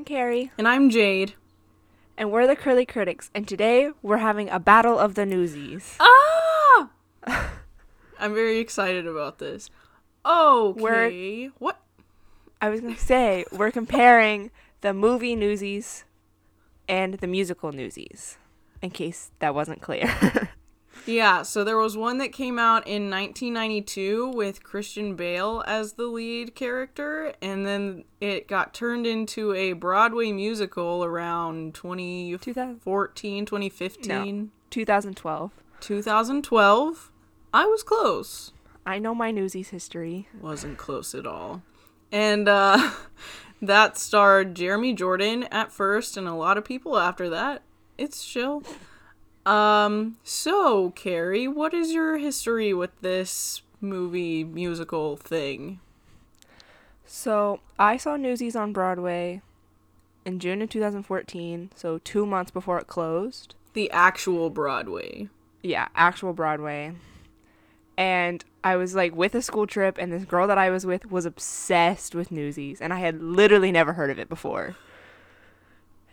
I'm Carrie, And I'm Jade. and we're the Curly Critics, and today we're having a battle of the newsies. Ah! I'm very excited about this. Okay. What? I was gonna say we're comparing the movie newsies and the musical newsies, in case that wasn't clear. Yeah, so there was one that came out in 1992 with Christian Bale as the lead character, and then it got turned into a Broadway musical around 2014, 2015, 2012. 2012. I was close. I know my newsies history. wasn't close at all. And uh that starred Jeremy Jordan at first and a lot of people after that. It's chill. Um so Carrie, what is your history with this movie musical thing? So I saw Newsies on Broadway in June of 2014, so two months before it closed. The actual Broadway. Yeah, actual Broadway. And I was like with a school trip, and this girl that I was with was obsessed with Newsies, and I had literally never heard of it before.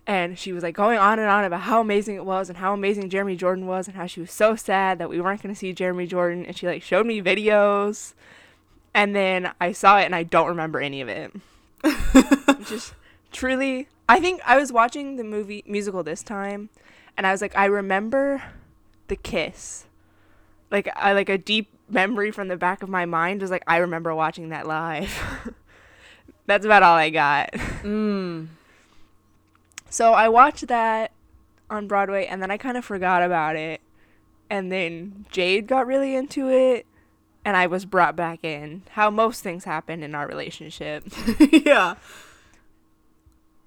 And she was like going on and on about how amazing it was and how amazing Jeremy Jordan was and how she was so sad that we weren't going to see Jeremy Jordan. And she like showed me videos. And then I saw it and I don't remember any of it. Just truly, I think I was watching the movie musical this time and I was like, I remember the kiss. Like I like a deep memory from the back of my mind was like I remember watching that live. That's about all I got. Mm. So I watched that on Broadway and then I kind of forgot about it. And then Jade got really into it and I was brought back in. How most things happen in our relationship. yeah.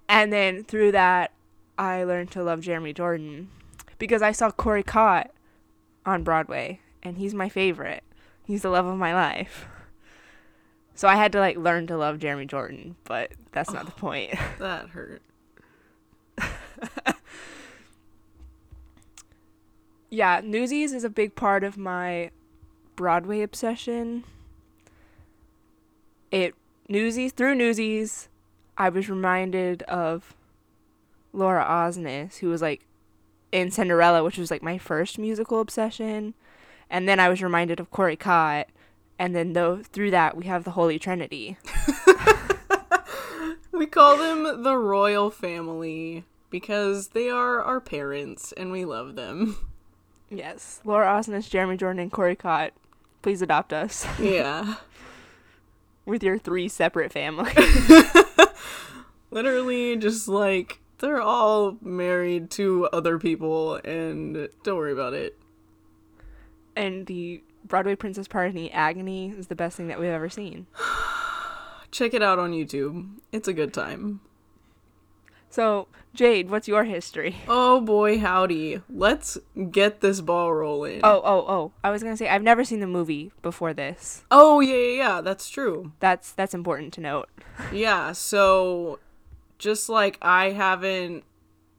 And then through that, I learned to love Jeremy Jordan because I saw Corey Cott on Broadway, and he's my favorite. He's the love of my life. So I had to like learn to love Jeremy Jordan, but that's not the oh, point. That hurt. yeah, Newsies is a big part of my Broadway obsession. It Newsies through Newsies, I was reminded of Laura Osnes, who was like in Cinderella, which was like my first musical obsession, and then I was reminded of Corey Cott, and then though through that we have the Holy Trinity. We call them the royal family because they are our parents and we love them. Yes, Laura Osnes, Jeremy Jordan, and Corey Cott. Please adopt us Yeah. with your three separate families. Literally, just like they're all married to other people, and don't worry about it. and the Broadway Princess Party Agony is the best thing that we've ever seen. Check it out on YouTube. It's a good time. So, Jade, what's your history? Oh boy, howdy. Let's get this ball rolling. Oh, oh, oh. I was going to say I've never seen the movie before this. Oh, yeah, yeah, yeah, that's true. That's that's important to note. Yeah, so just like I haven't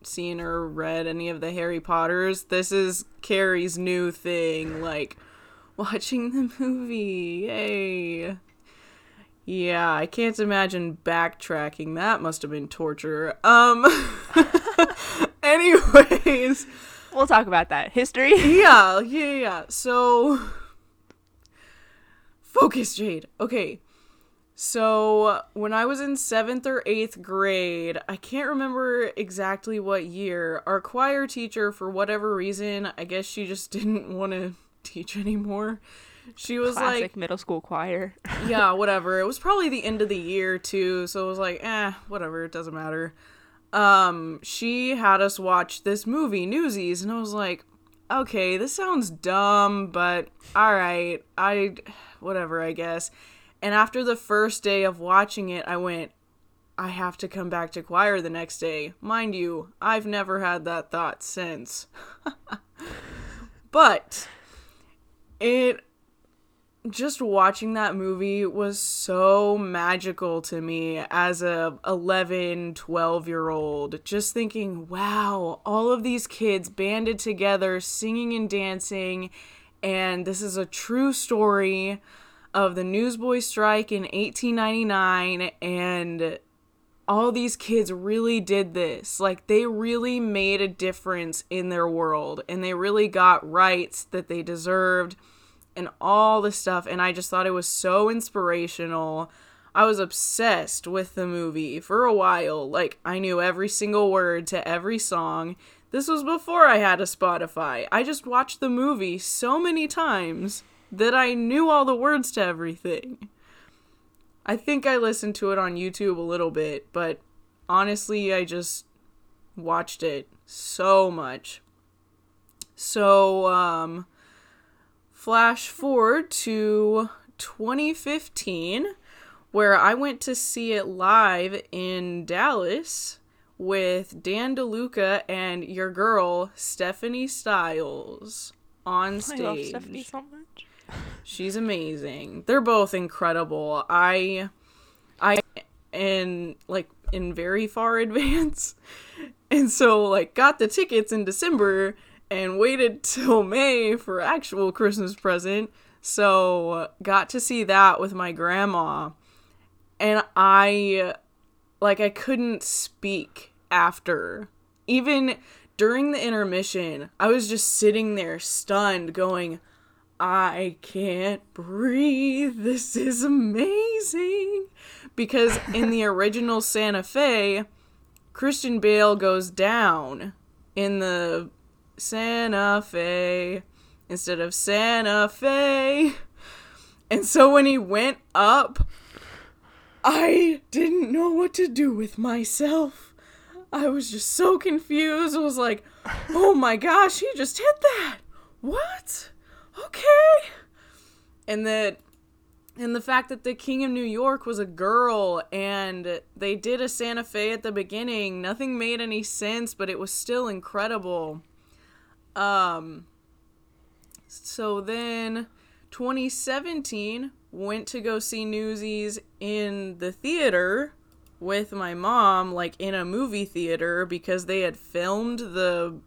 seen or read any of the Harry Potters, this is Carrie's new thing, like watching the movie. Yay. Yeah, I can't imagine backtracking. That must have been torture. Um anyways, We'll talk about that. History? yeah, yeah, yeah. So focus, Jade. Okay. So when I was in seventh or eighth grade, I can't remember exactly what year, our choir teacher, for whatever reason, I guess she just didn't want to teach anymore. She was Classic like, middle school choir. yeah, whatever. It was probably the end of the year too, so it was like, eh, whatever, it doesn't matter. Um, she had us watch this movie, Newsies, and I was like, okay, this sounds dumb, but all right, I, whatever, I guess. And after the first day of watching it, I went, I have to come back to choir the next day. Mind you, I've never had that thought since. but it just watching that movie was so magical to me as a 11 12 year old just thinking wow all of these kids banded together singing and dancing and this is a true story of the newsboy strike in 1899 and all these kids really did this. Like they really made a difference in their world and they really got rights that they deserved and all the stuff and I just thought it was so inspirational. I was obsessed with the movie for a while. Like I knew every single word to every song. This was before I had a Spotify. I just watched the movie so many times that I knew all the words to everything. I think I listened to it on YouTube a little bit, but honestly, I just watched it so much. So, um, flash forward to 2015, where I went to see it live in Dallas with Dan DeLuca and your girl, Stephanie Styles, on stage. I love Stephanie so much. She's amazing. They're both incredible. I I in like in very far advance. And so like got the tickets in December and waited till May for actual Christmas present. So got to see that with my grandma. And I like I couldn't speak after. Even during the intermission, I was just sitting there stunned going, I can't breathe. This is amazing. Because in the original Santa Fe, Christian Bale goes down in the Santa Fe instead of Santa Fe. And so when he went up, I didn't know what to do with myself. I was just so confused. I was like, oh my gosh, he just hit that. What? okay. And that and the fact that the king of New York was a girl and they did a Santa Fe at the beginning, nothing made any sense, but it was still incredible. Um so then 2017 went to go see Newsies in the theater with my mom like in a movie theater because they had filmed the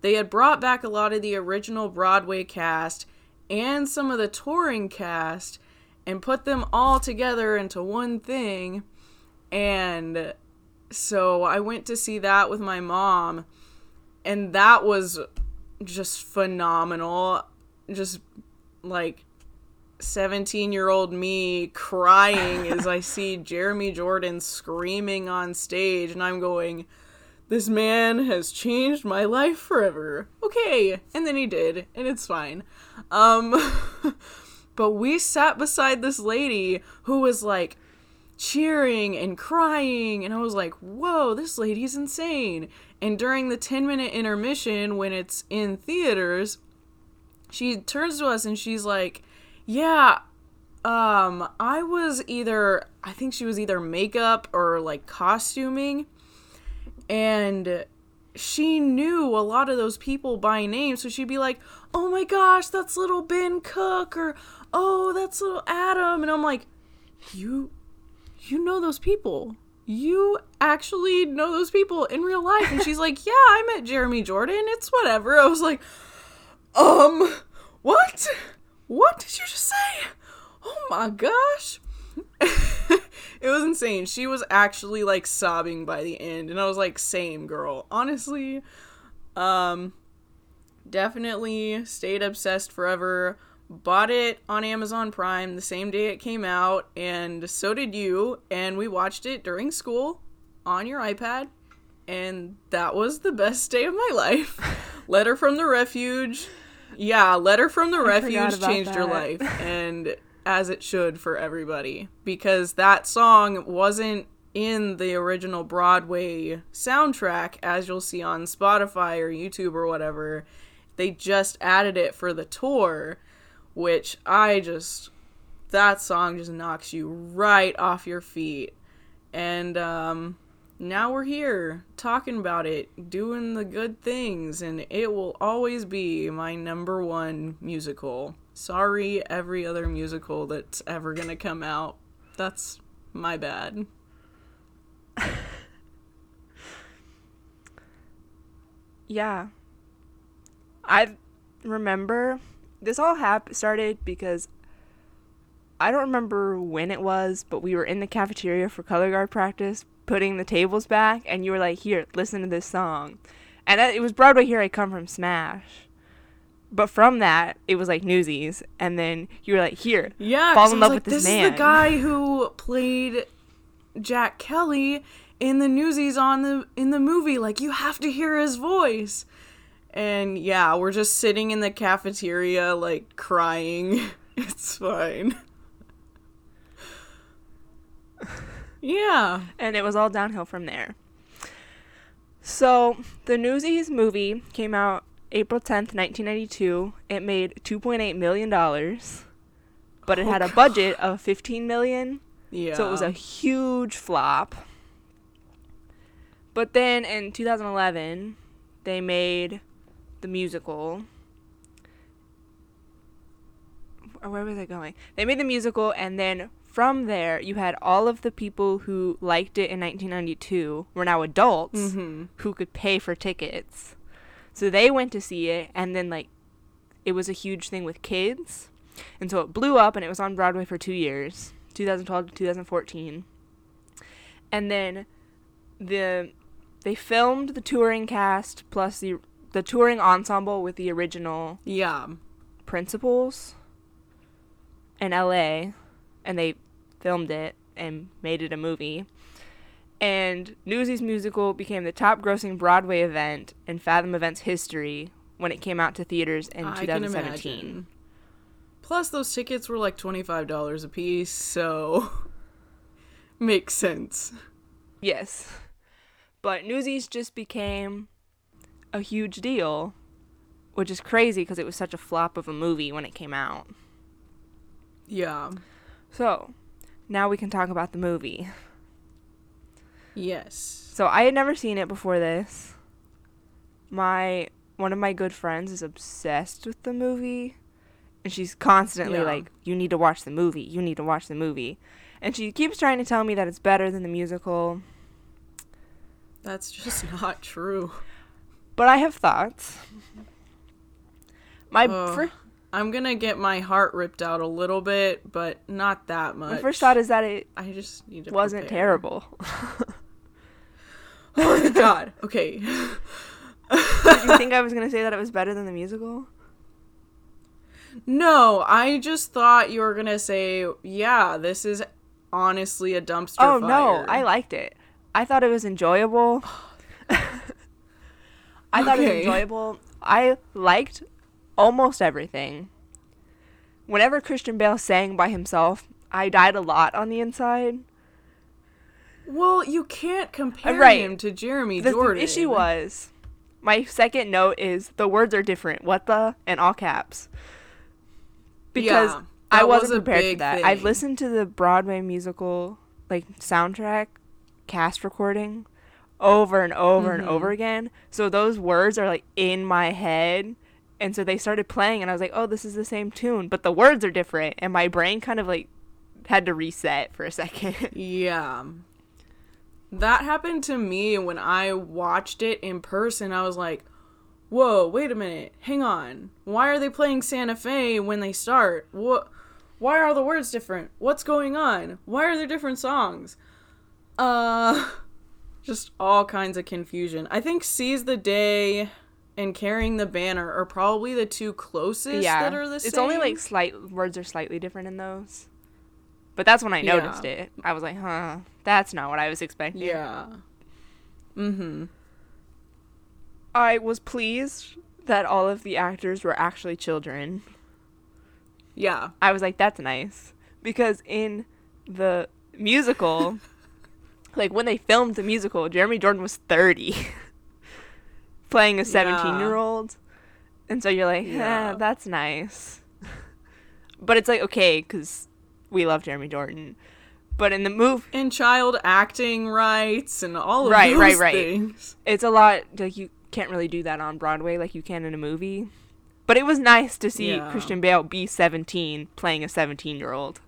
they had brought back a lot of the original Broadway cast and some of the touring cast and put them all together into one thing. And so I went to see that with my mom, and that was just phenomenal. Just like 17 year old me crying as I see Jeremy Jordan screaming on stage, and I'm going, this man has changed my life forever. Okay. And then he did, and it's fine. Um but we sat beside this lady who was like cheering and crying and I was like, "Whoa, this lady's insane." And during the 10-minute intermission when it's in theaters, she turns to us and she's like, "Yeah, um I was either I think she was either makeup or like costuming and she knew a lot of those people by name so she'd be like oh my gosh that's little ben cook or oh that's little adam and i'm like you you know those people. You actually know those people in real life. And she's like yeah i met jeremy jordan. It's whatever. I was like um what? What did you just say? Oh my gosh. It was insane. She was actually like sobbing by the end. And I was like same girl. Honestly, um definitely stayed obsessed forever. Bought it on Amazon Prime the same day it came out and so did you and we watched it during school on your iPad and that was the best day of my life. Letter from the Refuge. Yeah, Letter from the I Refuge changed that. your life and as it should for everybody because that song wasn't in the original Broadway soundtrack as you'll see on Spotify or YouTube or whatever. They just added it for the tour, which I just that song just knocks you right off your feet. And um now we're here talking about it, doing the good things, and it will always be my number one musical. Sorry, every other musical that's ever gonna come out. That's my bad. yeah. I remember this all hap- started because I don't remember when it was, but we were in the cafeteria for color guard practice putting the tables back, and you were like, "Here, listen to this song," and that, it was Broadway Here I Come from Smash. But from that, it was like Newsies, and then you were like, "Here, Yeah, fall in love like, with this, this man." is the guy who played Jack Kelly in the Newsies on the in the movie. Like you have to hear his voice. And yeah, we're just sitting in the cafeteria like crying. It's fine. yeah. and it was all downhill from there. So the Newsies movie came out April tenth, nineteen ninety two. It made two point eight million dollars, but it Oh, had a budget of fifteen million. Yeah. So it was a huge flop. But then in 2011, they made the musical. Or Where was I going? They made the musical, and then from there, you had all of the people who liked it in 1992 were now adults Mhm. who could pay for tickets. So they went to see it, and then, like, it was a huge thing with kids. And so it blew up, and it was on Broadway for two years 2012 to 2014. And then the they filmed the touring cast plus the the touring ensemble with the original Yeah. principals in LA and they filmed it and made it a movie. And Newsies musical became the top grossing Broadway event in Fathom Events history when it came out to theaters in I can 2017. imagine. Plus those tickets were like $25 a piece, so makes sense. Yes. But Newsies just became a huge deal, which is crazy because it was such a flop of a movie when it came out. Yeah. So, now we can talk about the movie. Yes. So, I had never seen it before this. My one of my good friends is obsessed with the movie, and she's constantly Yeah. like, "You need to watch the movie. You need to watch the movie." And she keeps trying to tell me that it's better than the musical, That's just not true. But I have thoughts. My fir- I'm gonna get my heart ripped out a little bit, but not that much. My first thought is that it I just need to. wasn't prepare. terrible. Oh my god. Okay. Did you think I was gonna say that it was better than the musical? No, I just thought you were gonna say, yeah, this is honestly a dumpster oh fire. no, I liked it. I thought it was enjoyable. I thought it was enjoyable. I liked almost everything. Whenever Christian Bale sang by himself, I died a lot on the inside. Well, you can't compare uh, right. him to Jeremy The, the Jordan. issue was my second note is the words are different. What the and all caps. Because Yeah, I was wasn't a prepared for that. I've listened to the Broadway musical like soundtrack cast recording over and over and Mm-hmm. over again. So those words are like in my head. And so they started playing and I was like, "Oh, this is the same tune, but the words are different." And my brain kind of like had to reset for a second. Yeah. That happened to me when I watched it in person. I was like, whoa, wait a minute. Hang on. Why are they playing Santa Fe when they start? What? Why are the words different? What's going on? Why are there different songs? Uh, just all kinds of confusion. I think Seize the Day and Carrying the Banner are probably the two closest yeah. that are the same. It's only like slight words are slightly different in those. But that's when I Yeah. noticed it. I was like, "Huh, that's not what I was expecting." Yeah. Mm hmm. I was pleased that all of the actors were actually children. Yeah. I was like, that's nice. Because in the musical, like when they filmed the musical, Jeremy Jordan was 30, playing a 17 year old. And so you're like, Yeah. eh, that's nice. but it's like, okay, because we love Jeremy Jordan. But in the move, and child acting rights and all of Right, those right, right. things. it's a lot, like, you can't really do that on Broadway like you can in a movie. But it was nice to see Yeah. Christian Bale be 17 playing a 17 year old.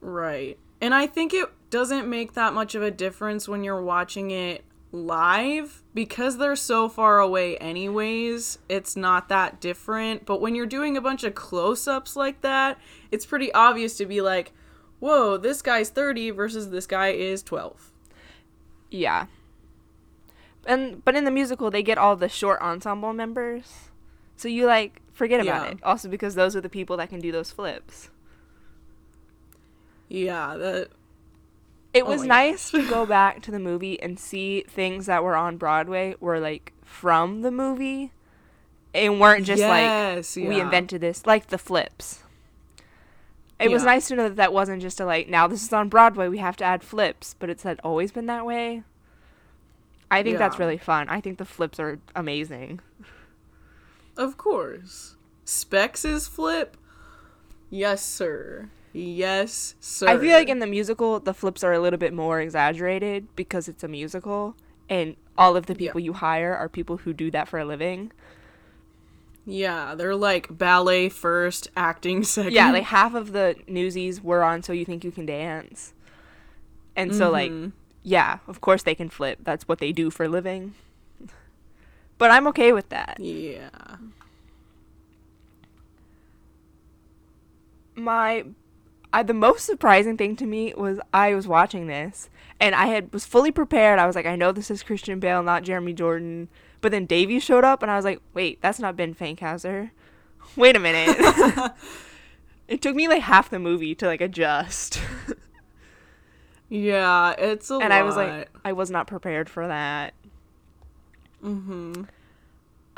Right. And I think it doesn't make that much of a difference when you're watching it live because they're so far away anyways. It's not that different, but when you're doing a bunch of close-ups like that, it's pretty obvious to be like, "Whoa, this guy's 30 versus this guy is 12." Yeah. And but in the musical they get all the short ensemble members. So you like forget about Yeah. it. Also because those are the people that can do those flips. Yeah, that It Oh was nice to go back to the movie and see things that were on Broadway were like from the movie and weren't just yes, like we invented this like the flips. It was nice to know that that wasn't just a like now this is on Broadway we have to add flips, but it's had always been that way. I think that's really fun. I think the flips are amazing. Of course. Specs' is flip? Yes, sir. Yes, sir. I feel like in the musical the flips are a little bit more exaggerated because it's a musical and all of the Yeah. people you hire are people who do that for a living. Yeah, they're like ballet first, acting second. Yeah, like half of the newsies were on So You Think You Can Dance. And so like Mhm. yeah, of course they can flip. That's what they do for a living. But I'm okay with that. Yeah. My I, the most surprising thing to me was I was watching this and I had was fully prepared. I was like, I know this is Christian Bale, not Jeremy Jordan. But then Davey showed up and I was like, wait, that's not Ben Fankhauser. Wait a minute. it took me like half the movie to like adjust. Yeah, it's a lot. and lot. I was like, I was not prepared for that. mm-hmm.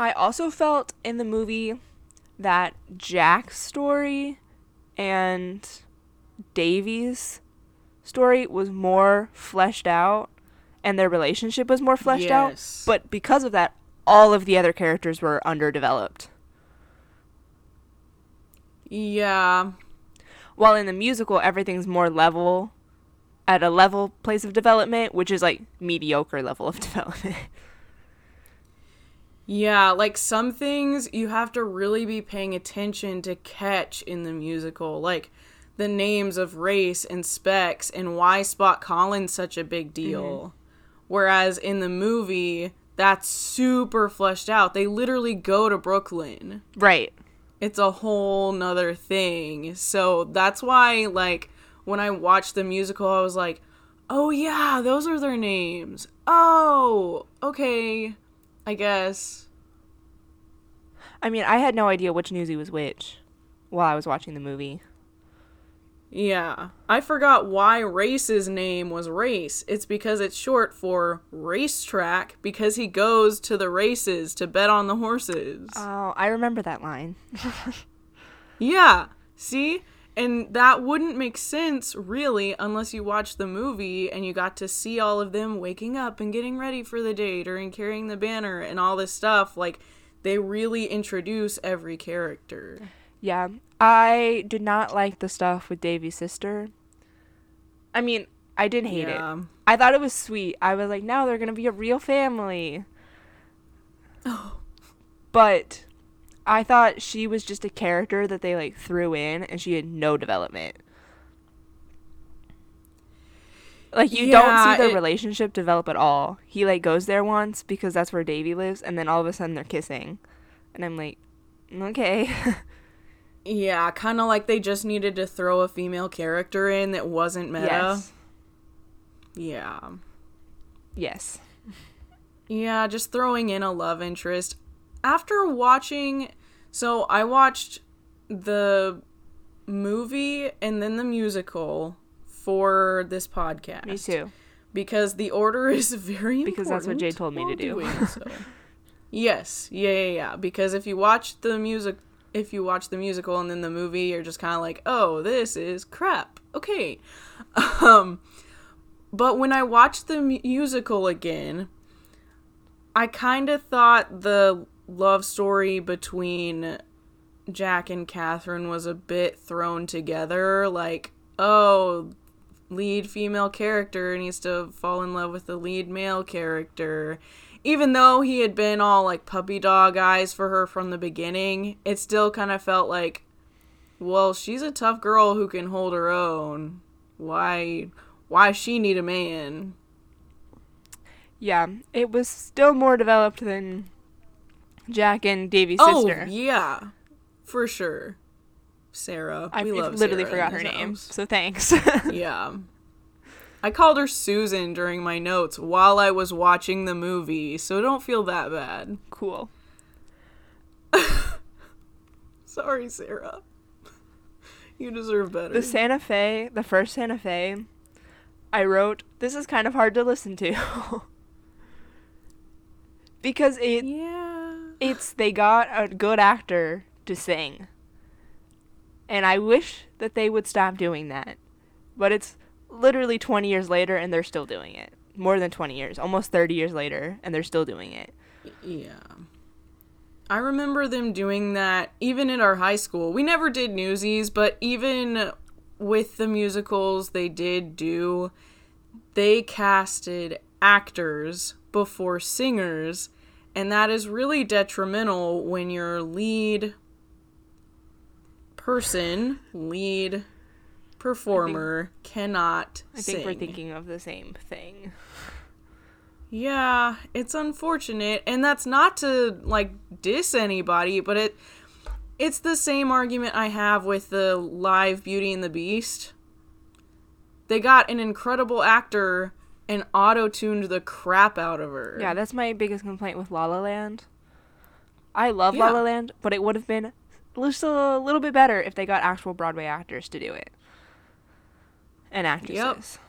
I also felt in the movie that Jack's story and Davy's story was more fleshed out and their relationship was more fleshed out. But because of that, all of the other characters were underdeveloped. Yeah. While in the musical, everything's more level at a level place of development, which is like mediocre level of development. Yeah, like some things you have to really be paying attention to catch in the musical, like the names of race and specs and why Spot Conlon such a big deal. Mm-hmm. Whereas in the movie, that's super fleshed out. They literally go to Brooklyn. right. It's a whole nother thing. So that's why, like, when I watched the musical, I was like, oh yeah, those are their names. Oh, okay. I guess. I mean, I had no idea which newsie was which while I was watching the movie. Yeah. I forgot why Race's name was Race. It's because it's short for racetrack because he goes to the races to bet on the horses. Oh, I remember that line. yeah. See? And that wouldn't make sense, really, unless you watched the movie and you got to see all of them waking up and getting ready for the date or and carrying the banner and all this stuff. Like, they really introduce every character. Yeah, I did not like the stuff with Davy's sister. I mean, I didn't hate Yeah. it. I thought it was sweet. I was like, now they're gonna be a real family. Oh. But I thought she was just a character that they like threw in, and she had no development. Like you don't see the it- relationship develop at all. He like goes there once because that's where Davy lives, and then all of a sudden they're kissing, and I'm like, mm, okay. Yeah, kind of like they just needed to throw a female character in that wasn't meta. yes, Yeah. yes. Yeah, just throwing in a love interest. After watching, so I watched the movie and then the musical for this podcast. Me too. Because the order is very important. Because that's what Jay told me to do. so. yes, yeah, yeah, yeah. Because if you watch the music, if you watch the musical and then the movie, you're just kind of like, oh, this is crap. Okay. Um, but when I watched the musical again, I kind of thought the love story between Jack and Catherine was a bit thrown together. Like, oh, lead female character needs to fall in love with the lead male character. Even though he had been all like puppy dog eyes for her from the beginning, it still kind of felt like, well, she's a tough girl who can hold her own. Why, why she need a man? Yeah, it was still more developed than Jack and Davy's Oh sister. yeah, for sure. Sarah, I we literally Sarah forgot her this name, so thanks. yeah. I called her Susan during my notes while I was watching the movie, so don't feel that bad. Cool. Sorry, Sarah. You deserve better. The Santa Fe, the first Santa Fe, I wrote, this is kind of hard to listen to. because it yeah. it's they got a good actor to sing. And I wish that they would stop doing that. But it's literally 20 years later and they're still doing it. More than 20 years, almost 30 years later and they're still doing it. Yeah. I remember them doing that even in our high school. We never did newsies, but even with the musicals they did do, they casted actors before singers, and that is really detrimental when your lead person, lead performer cannot I think sing. we're thinking of the same thing. Yeah, it's unfortunate, and that's not to like diss anybody, but it it's the same argument I have with the live Beauty and the Beast. They got an incredible actor and auto-tuned the crap out of her. Yeah, that's my biggest complaint with La La Land. I love La La Land, but it would have been just a little bit better if they got actual Broadway actors to do it. And actresses. Yep.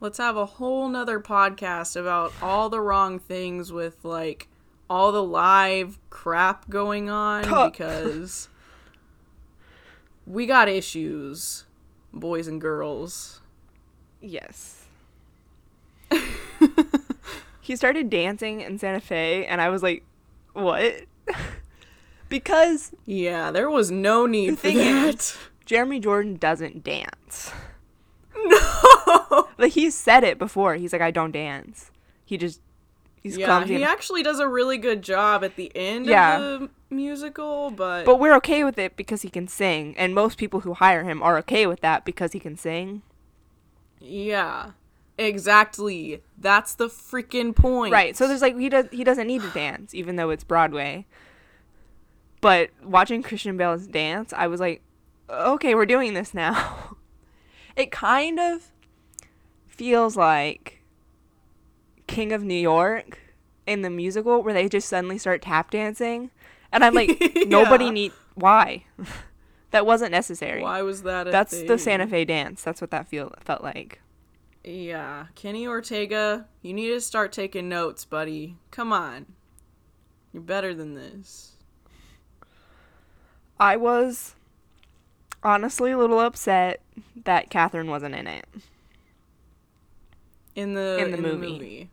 Let's have a whole nother podcast about all the wrong things with like all the live crap going on because we got issues, boys and girls. Yes. he started dancing in Santa Fe, and I was like, what? because Yeah, there was no need for that. is- Jeremy Jordan doesn't dance. no. Like, he said it before. He's like, I don't dance. He just, he's Yeah, clumsy. he and- actually does a really good job at the end Yeah. of the musical, but, but we're okay with it because he can sing, and most people who hire him are okay with that because he can sing. yeah. Exactly. That's the freaking point. Right. So there's like he does he doesn't need to dance even though it's Broadway. But watching Christian Bale's dance, I was like, okay, we're doing this now. it kind of feels like King of New York in the musical where they just suddenly start tap dancing and I'm like nobody need why? that wasn't necessary. Why was that a That's the? Santa Fe dance. That's what that feel felt like. Yeah, Kenny Ortega, you need to start taking notes, buddy. Come on. You're better than this. I was honestly a little upset that Catherine wasn't in it. In the In the movie.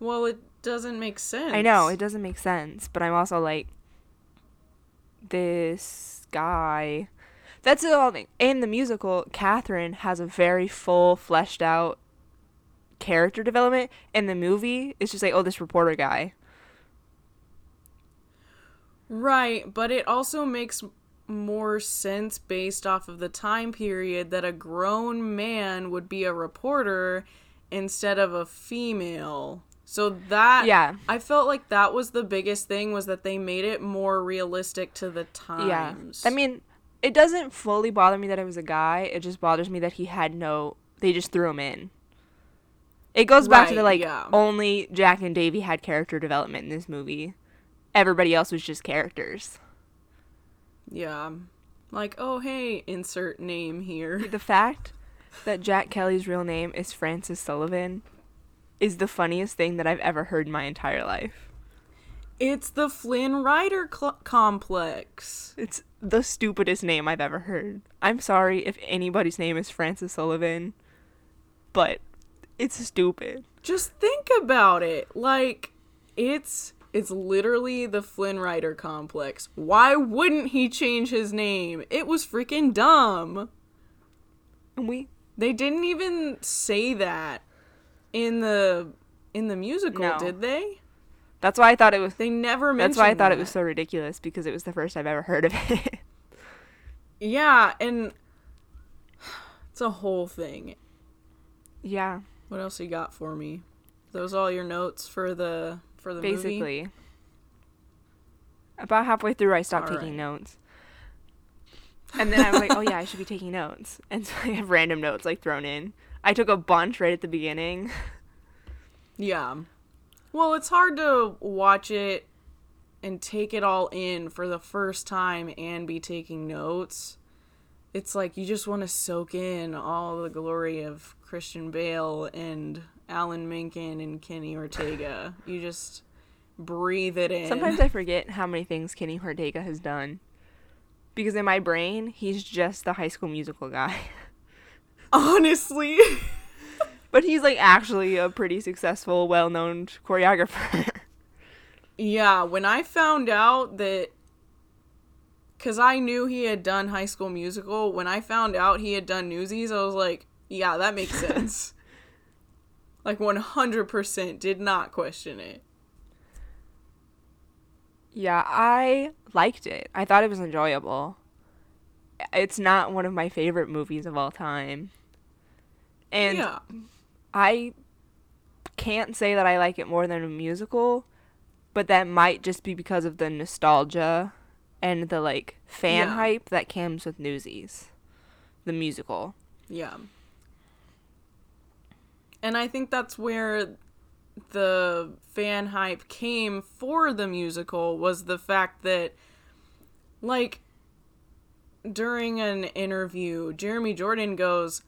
Well, it doesn't make sense. I know it doesn't make sense, but I'm also like, this guy. That's the whole thing. In the musical, Catherine has a very full, fleshed out character development. In the movie, it's just like, oh, this reporter guy. Right, but it also makes more sense based off of the time period that a grown man would be a reporter instead of a female. So that Yeah. I felt like that was the biggest thing was that they made it more realistic to the times. Yeah. I mean, it doesn't fully bother me that it was a guy. It just bothers me that he had no. They just threw him in. It goes back to the like yeah. only Jack and Davy had character development in this movie. Everybody else was just characters. Yeah. Like, oh hey, insert name here. The fact that Jack Kelly's real name is Francis Sullivan is the funniest thing that I've ever heard in my entire life. It's the Flynn Rider cl- complex. It's the stupidest name I've ever heard. I'm sorry if anybody's name is Francis Sullivan, but it's stupid. Just think about it. Like, it's it's literally the Flynn Rider complex. Why wouldn't he change his name? It was freaking dumb. And we They didn't even say that in the in the musical, No. did they? That's why I thought it was. They never mentioned That's why I thought it was so ridiculous because it was the first I've ever heard of it. Yeah, and it's a whole thing. yeah, What else you got for me? Those all your notes for the for the movie? basically. About halfway through, I stopped All taking right. notes. And then I'm like, oh yeah, I should be taking notes. And so I have random notes like thrown in. I took a bunch right at the beginning. Yeah. Well, it's hard to watch it and take it all in for the first time and be taking notes. It's like you just want to soak in all the glory of Christian Bale and Alan Menken and Kenny Ortega. You just breathe it in. Sometimes I forget how many things Kenny Ortega has done. Because in my brain, he's just the high school musical guy. Honestly. but he's like actually a pretty successful, well known choreographer. yeah, when I found out that because I knew he had done High School Musical. When I found out he had done Newsies, I was like, yeah, that makes sense. Like 100% did not question it. Yeah, I liked it. I thought it was enjoyable. It's not one of my favorite movies of all time. And yeah. I can't say that I like it more than a musical, but that might just be because of the nostalgia and the like fan yeah. hype that comes with Newsies, the musical. Yeah. And I think that's where the fan hype came for the musical was the fact that like during an interview Jeremy Jordan goes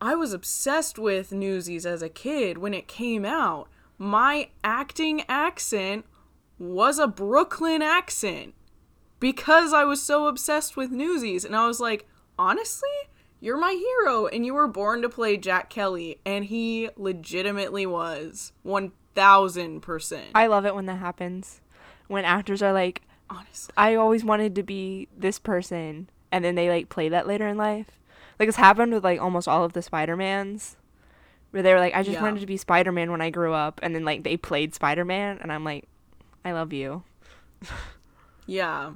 I was obsessed with Newsies as a kid when it came out. My acting accent was a Brooklyn accent because I was so obsessed with Newsies and I was like honestly you're my hero and you were born to play Jack Kelly and he legitimately was 1000%. I love it when that happens. When actors are like honestly I always wanted to be this person and then they like play that later in life. Like it's happened with like almost all of the Spider-Mans where they were like I just yeah. wanted to be Spider-Man when I grew up and then like they played Spider-Man and I'm like I love you. yeah.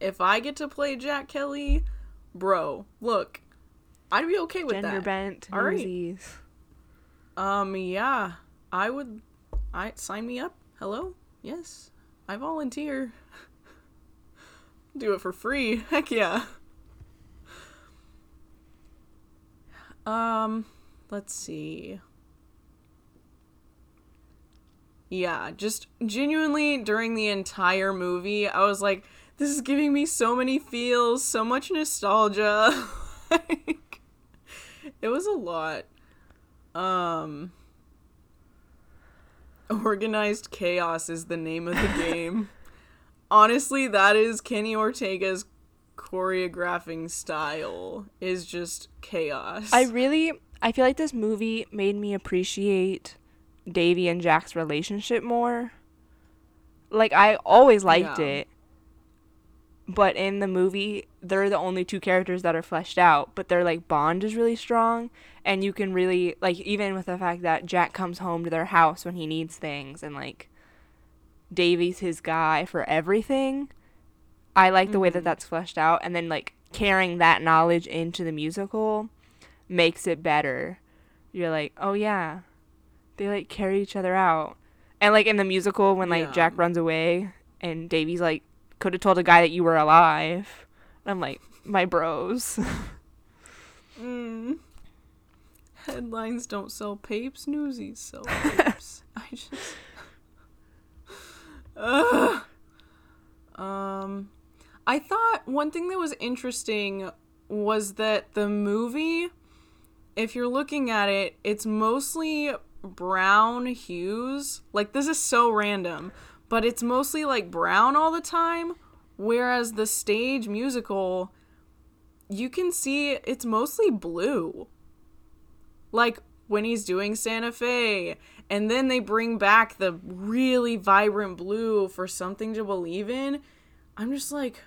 If I get to play Jack Kelly, bro, look, I'd be okay with Gender that. bent, All right. Um, yeah, I would. I sign me up. Hello, yes, I volunteer. Do it for free. Heck yeah. Um, let's see. Yeah, just genuinely during the entire movie, I was like, this is giving me so many feels, so much nostalgia. like, it was a lot. Um Organized Chaos is the name of the game. Honestly, that is Kenny Ortega's choreographing style is just chaos. I really I feel like this movie made me appreciate Davy and Jack's relationship more. Like I always liked yeah. it but in the movie they're the only two characters that are fleshed out but their like bond is really strong and you can really like even with the fact that jack comes home to their house when he needs things and like davy's his guy for everything i like the mm-hmm. way that mm-hmm. that's fleshed out and then like carrying that knowledge into the musical makes it better you're like oh yeah they like carry each other out and like in the musical when like yeah. jack runs away and davy's like could have told a guy that you were alive. And I'm like, my bros. mm. Headlines don't sell papes, newsies sell papes. I just. Ugh. Um, I thought one thing that was interesting was that the movie, if you're looking at it, it's mostly brown hues. Like, this is so random but it's mostly like brown all the time. Whereas the stage musical, you can see it's mostly blue. Like when he's doing Santa Fe, and then they bring back the really vibrant blue for something to believe in. I'm just like,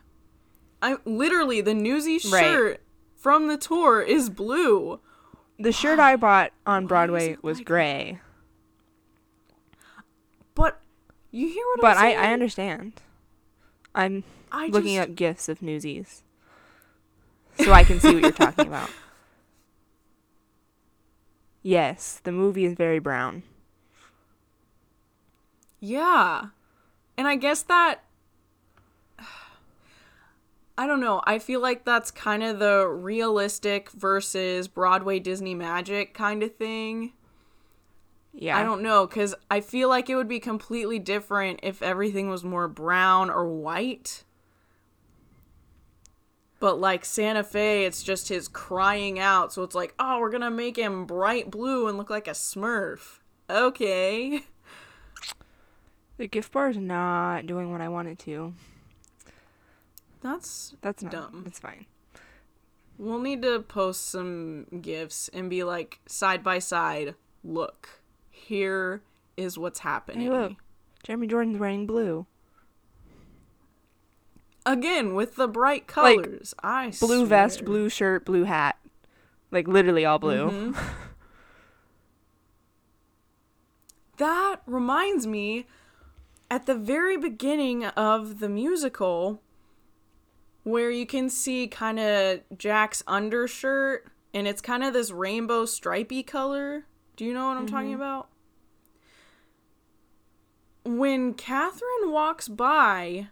I literally the newsy shirt right. from the tour is blue. The shirt I bought on Broadway was like gray. But you hear what but I'm saying? I, I understand. I'm I looking just... up gifs of Newsies. So I can see what you're talking about. Yes, the movie is very brown. Yeah. And I guess that I don't know. I feel like that's kind of the realistic versus Broadway Disney magic kind of thing. Yeah. I don't know cuz I feel like it would be completely different if everything was more brown or white. But like Santa Fe, it's just his crying out, so it's like, "Oh, we're going to make him bright blue and look like a smurf." Okay. The gift bar is not doing what I want it to. That's That's not Dumb. It's fine. We'll need to post some gifs and be like side by side. Look, here is what's happening. Hey, look. Jeremy Jordan's wearing blue. Again with the bright Like, colors. I Blue vest, blue shirt, blue hat. Like literally all blue. Mhm. that reminds me at the very beginning of the musical where you can see kind of Jack's undershirt and it's kind of this rainbow stripy color. Do you know what I'm talking about? When Catherine walks by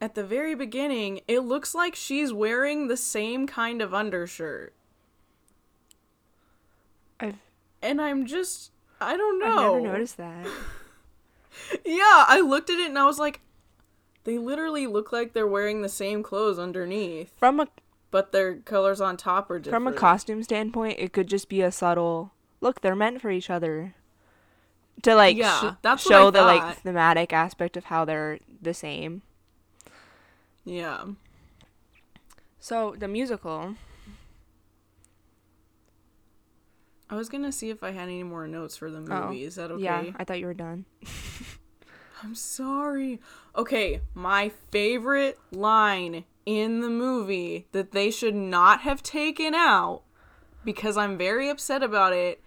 at the very beginning, it looks like she's wearing the same kind of undershirt. I've, And I'm just I don't know. I've never noticed that. Yeah, I looked at it and I was like, they literally look like they're wearing the same clothes underneath, From a but their colors on top are different. from a costume standpoint, it could just be a subtle look. They're meant for each other. To like Yeah, sh- that's show the like thematic aspect of how they're the same. Yeah. So the musical. I was gonna see if I had any more notes for the Oh, movie. Is that okay? Yeah, I thought you were done. I'm sorry. Okay, my favorite line in the movie that they should not have taken out because I'm very upset about it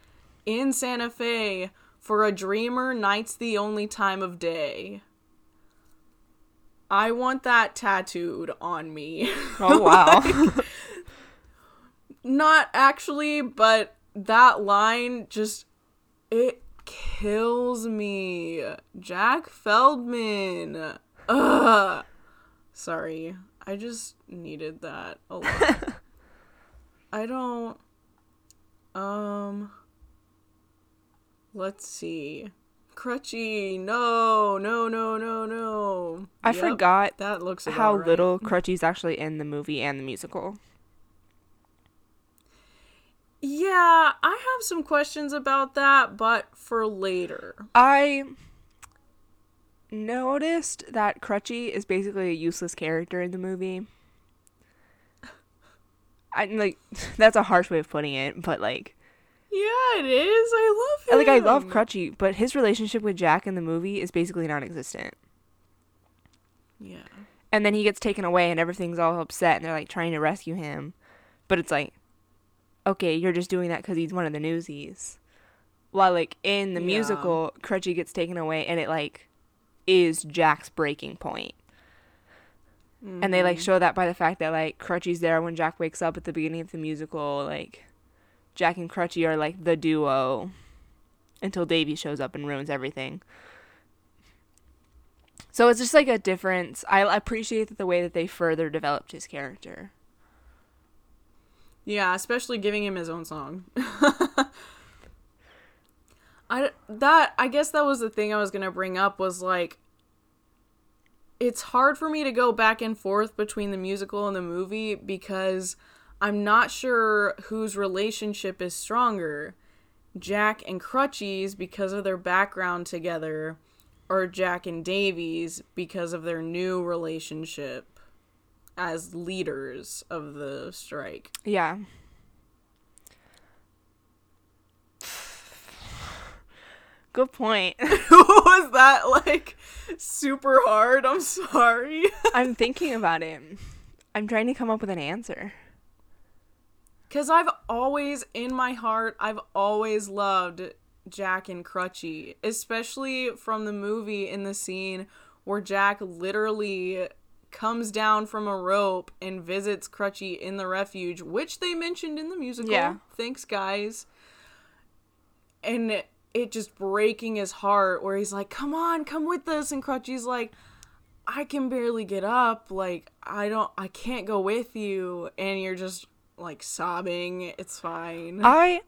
in Santa Fe for a dreamer night's the only time of day. I want that tattooed on me. Oh wow. Not actually, but that line just it kills me. Jack Feldman. Ugh. Sorry. I just needed that a lot. I don't um let's see. Crutchy. No, no, no, no, no. I Yep, forgot that looks how right. little Crutchy's actually in the movie and the musical. Yeah, I have some questions about that, but for later. I noticed that Crutchy is basically a useless character in the movie. I like that's a harsh way of putting it, but like Yeah, it is. I love him. like I love Crutchy, but his relationship with Jack in the movie is basically non-existent. Yeah. And then he gets taken away and everything's all upset and they're like trying to rescue him. But it's like okay, you're just doing that cuz he's one of the newsies. While like in the Yeah. musical, Crutchy gets taken away and it like is Jack's breaking point. And they Mm-hmm. like show that by the fact that like Crutchy's there when Jack wakes up at the beginning of the musical. Like Jack and Crutchy are like the duo until Davy shows up and ruins everything. So it's just like a difference. I appreciate the way that they further developed his character. Yeah, especially giving him his own song. I that I guess that was the thing I was going to bring up was like it's hard for me to go back and forth between the musical and the movie because I'm not sure whose relationship is stronger. Jack and Crutchy's because of their background together or Jack and Davy's because of their new relationship as leaders of the strike. Yeah. Good point. was that like super hard? I'm sorry. I'm thinking about it. I'm trying to come up with an answer. Cuz I've always in my heart I've always loved Jack and Crutchy, especially from the movie in the scene where Jack literally comes down from a rope and visits Crutchy in the refuge, which they mentioned in the musical. Yeah. Thanks guys. And it just breaking his heart where he's like, "Come on, come with us." And Crutchy's like, I can barely get up. Like, I don't, I can't go with you. And you're just like sobbing. It's fine. I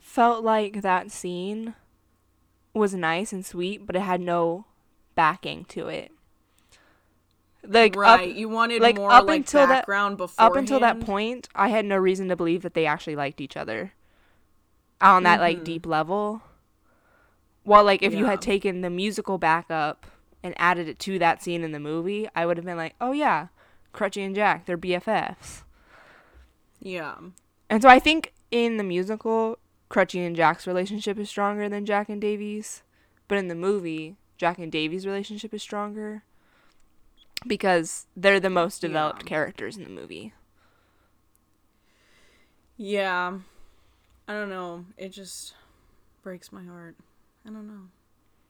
felt like that scene was nice and sweet, but it had no backing to it. Like right. up, you wanted like, more up like until that- background before. up until that point, I had no reason to believe that they actually liked each other on that like Mhm. deep level. While like if you had taken the musical back up and added it to that scene in the movie, I would have been like, oh yeah, Crutchy and Jack, they're BFFs. Yeah. And so I think in the musical, Crutchy and Jack's relationship is stronger than Jack and Davy's, but in the movie, Jack and Davy's relationship is stronger because they're the most developed Yeah. characters in the movie. Yeah. I don't know. It just breaks my heart. I don't know.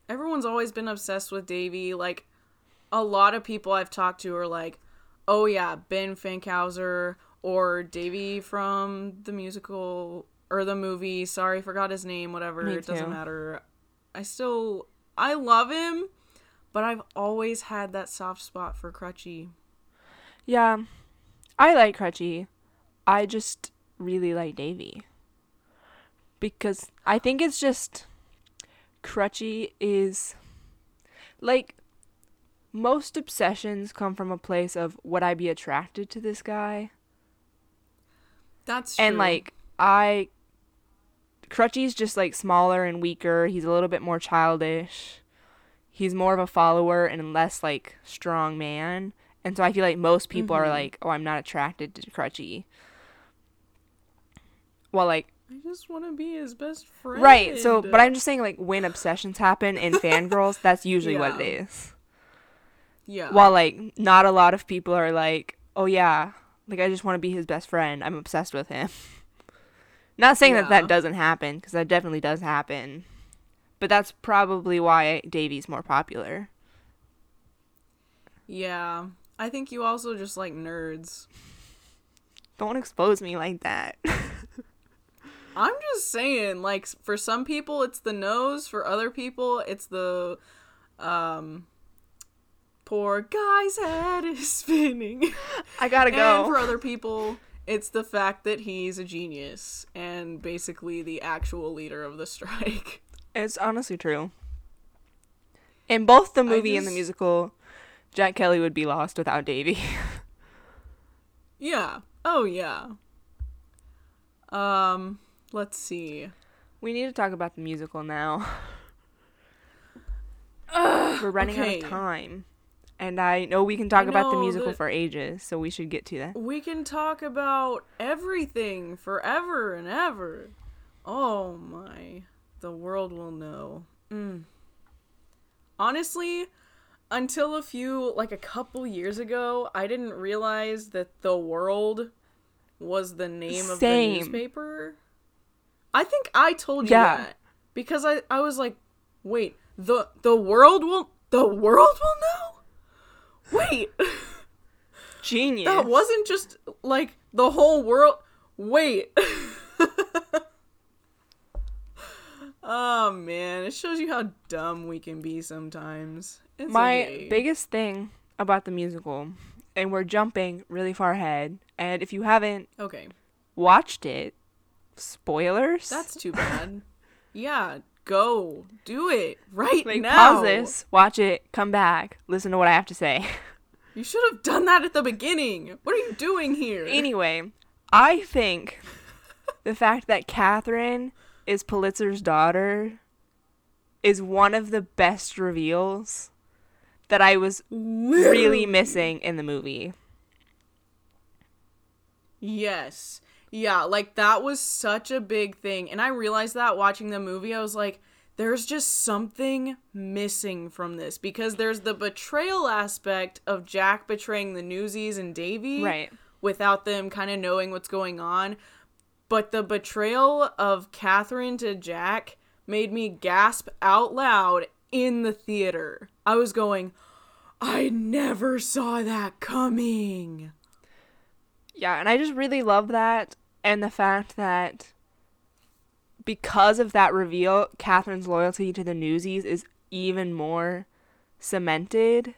Everyone's always been obsessed with Davy. Like, a lot of people I've talked to are like, oh yeah, Ben Fankhauser or Davy from the musical or the movie. Sorry, forgot his name, whatever. It doesn't matter. I still, I love him, but I've always had that soft spot for Crutchy. Yeah, I like Crutchy. I just really like Davy. Because I think it's just Crutchy is like most obsessions come from a place of would I be attracted to this guy? That's true. And like I Crutchy's just like smaller and weaker. He's a little bit more childish. He's more of a follower and less like strong man. And so I feel like most people are Mhm. like, "Oh, I'm not attracted to Crutchy." Well, like I just want to be his best friend. right. So, but I'm just saying like when obsessions happen in fangirls, that's usually what it is. Yeah. While like not a lot of people are like, "Oh yeah, like I just want to be his best friend. I'm obsessed with him." Not saying that Yeah. that doesn't happen because that definitely does happen. But that's probably why Davy's more popular. Yeah. I think you also just like nerds. Don't expose me like that. I'm just saying, like, for some people it's the nose, for other people it's the, um, poor guy's head is spinning. I gotta And for other people, it's the fact that he's a genius and basically the actual leader of the strike. It's honestly true. In both the movie and the musical, Jack Kelly would be lost without Davy. Yeah. Oh, yeah. Um, let's see. we need to talk about the musical now. We're running out of time. And I know we can talk about the musical for ages, so we should get to that. We can talk about everything forever and ever. Oh my. The world will know. Mm. Honestly, until a few, like a couple years ago, I didn't realize that The World was the name of the newspaper. I think I told you Yeah. that. Because I, I was like, wait, the the world will the world will know? Wait. Genius. That wasn't just like the whole world. Wait. oh man, it shows you how dumb we can be sometimes. It's My okay. biggest thing about the musical, and we're jumping really far ahead, and if you haven't Okay, watched it, spoilers. that's too bad. yeah, go do it right like now. pause this, watch it, come back, listen to what I have to say. You should have done that at the beginning. What are you doing here? anyway, I think the fact that Catherine is Pulitzer's daughter is one of the best reveals that I was really missing in the movie. Yes. Yeah, like that was such a big thing. And I realized that watching the movie, I was like, there's just something missing from this because there's the betrayal aspect of Jack betraying the Newsies and Davy Right. without them kind of knowing what's going on. But the betrayal of Catherine to Jack made me gasp out loud in the theater. I was going, I never saw that coming. Yeah, and I just really love that and the fact that because of that reveal, Catherine's loyalty to the Newsies is even more cemented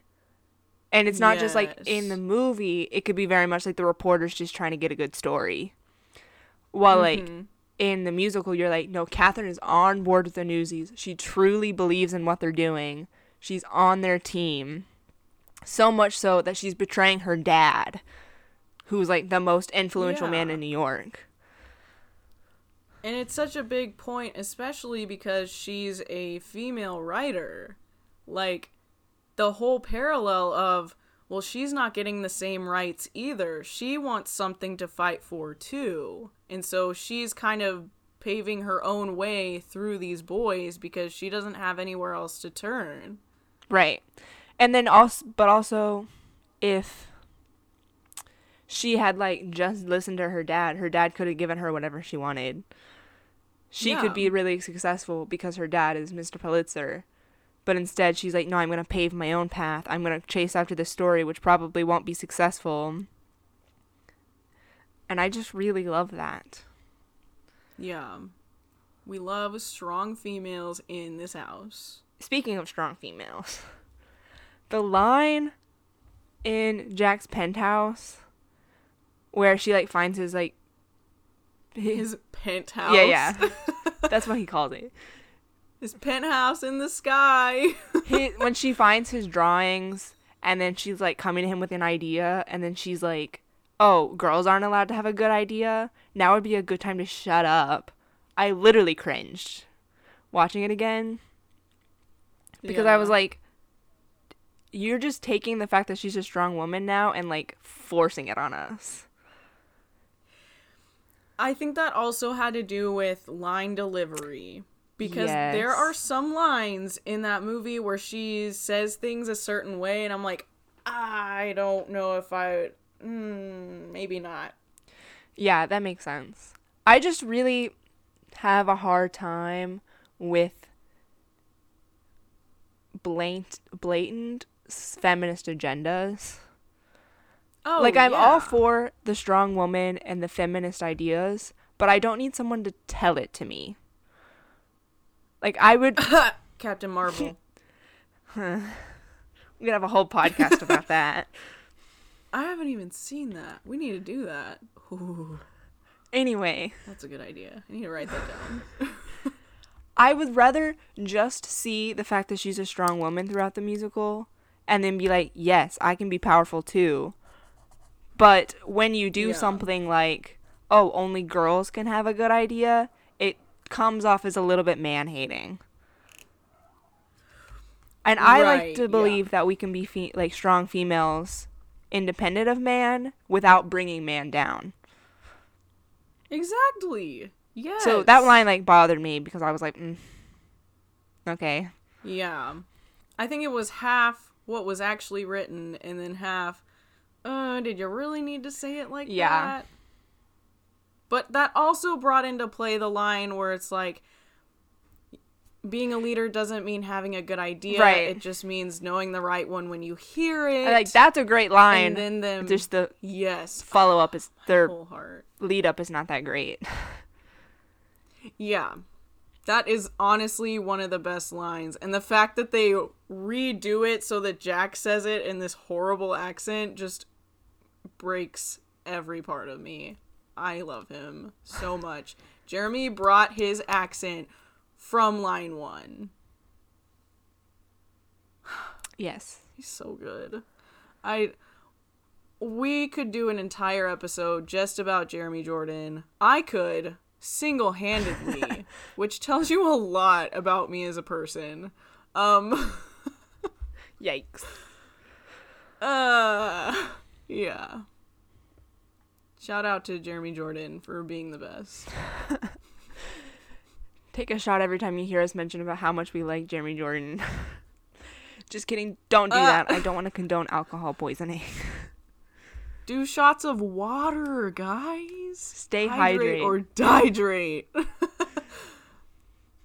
And it's not just like in the movie, it could be very much like the reporter's just trying to get a good story. While like Mhm. in the musical, you're like, no, Catherine is on board with the Newsies. She truly believes in what they're doing. She's on their team. So much so that she's betraying her dad, who's like the most influential man in New York. And it's such a big point, especially because she's a female writer. Like, the whole parallel of, well, she's not getting the same rights either. She wants something to fight for, too. And so she's kind of paving her own way through these boys because she doesn't have anywhere else to turn. Right. And then also, but also, if she had like just listened to her dad, her dad could have given her whatever she wanted. She Yeah. could be really successful because her dad is Mr. Pulitzer. But instead, she's like, no, I'm going to pave my own path. I'm going to chase after this story, which probably won't be successful. And I just really love that. Yeah. We love strong females in this house. Speaking of strong females, the line in Jack's penthouse where she like finds his like His penthouse. yeah yeah that's what he calls it His penthouse in the sky. he, when she finds his drawings and then she's like coming to him with an idea and then she's like oh girls aren't allowed to have a good idea now would be a good time to shut up i literally cringed watching it again because I was like, you're just taking the fact that she's a strong woman now and like forcing it on us. I think that also had to do with line delivery. Because there are some lines in that movie where she says things a certain way, and I'm like, I don't know if I. Mm, maybe not. Yeah, that makes sense. I just really have a hard time with blatant, blatant feminist agendas. Oh, like I'm yeah. all for the strong woman and the feminist ideas, but I don't need someone to tell it to me. Like I would Captain Marvel. we could have a whole podcast about that. I haven't even seen that. We need to do that. Ooh, Anyway, that's a good idea. I need to write that down. I would rather just see the fact that she's a strong woman throughout the musical and then be like, yes, I can be powerful too. But when you do Yeah. something like, oh, only girls can have a good idea, it comes off as a little bit man hating. And I like Right, to yeah. believe that we can be fe- like strong females independent of man without bringing man down. exactly. Yes. So that line like bothered me because I was like, mm, okay. Yeah. I think it was half what was actually written and then half uh did you really need to say it like Yeah. that? But that also brought into play the line where it's like being a leader doesn't mean having a good idea. Right. It just means knowing the right one when you hear it. Like that's a great line. and then them just the yes, follow up is their whole heart. lead up is not that great. Yeah. That is honestly one of the best lines. And the fact that they redo it so that Jack says it in this horrible accent just breaks every part of me. I love him so much. Jeremy brought his accent from line one. yes. He's so good. I we could do an entire episode just about Jeremy Jordan. I could single-handedly, which tells you a lot about me as a person. Um Yikes. uh yeah. Shout out to Jeremy Jordan for being the best. Take a shot every time you hear us mention about how much we like Jeremy Jordan. Just kidding. Don't do Uh. that. I don't want to condone alcohol poisoning. Do shots of water, guys. Stay Hydrate hydrated. or dehydrate.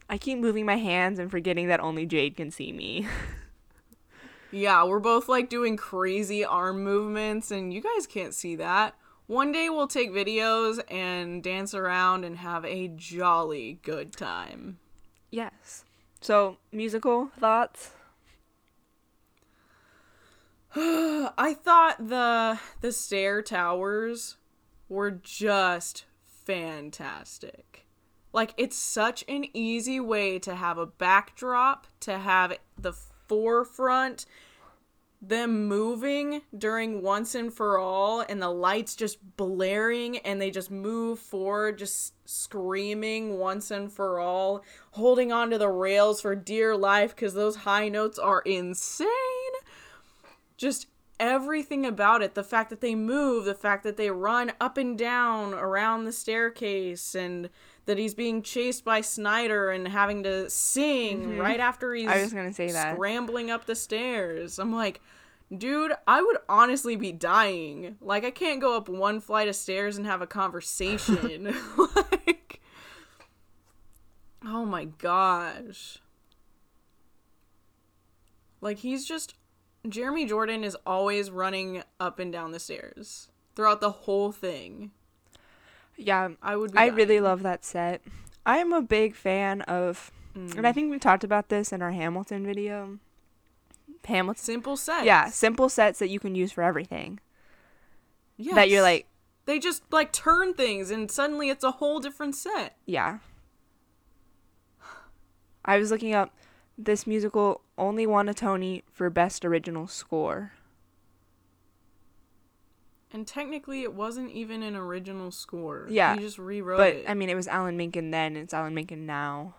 I keep moving my hands and forgetting that only Jade can see me. Yeah, we're both like doing crazy arm movements, and you guys can't see that. One day we'll take videos and dance around and have a jolly good time. yes. So, musical thoughts? I thought the the stair towers were just fantastic. Like it's such an easy way to have a backdrop, to have the forefront them moving during once and for all and the lights just blaring and they just move forward just screaming once and for all holding onto the rails for dear life cuz those high notes are insane. Just everything about it the fact that they move the fact that they run up and down around the staircase and that he's being chased by Snyder and having to sing mm-hmm. right after he's I was gonna say that scrambling up the stairs. I'm like, dude, I would honestly be dying. Like I can't go up one flight of stairs and have a conversation. like Oh my gosh. Like he's just Jeremy Jordan is always running up and down the stairs throughout the whole thing. Yeah, I would. I really love that set. I'm a big fan of, mm. and I mm. think we talked about this in our Hamilton video. Hamilton simple sets. Yeah, simple sets that you can use for everything. Yeah. That you're like. They just like turn things, and suddenly it's a whole different set. Yeah. I was looking up. This musical only won a Tony for Best Original Score. And technically, it wasn't even an original score. Yeah, he just rewrote but, it. I mean, it was Alan Menken then. It's Alan Menken now.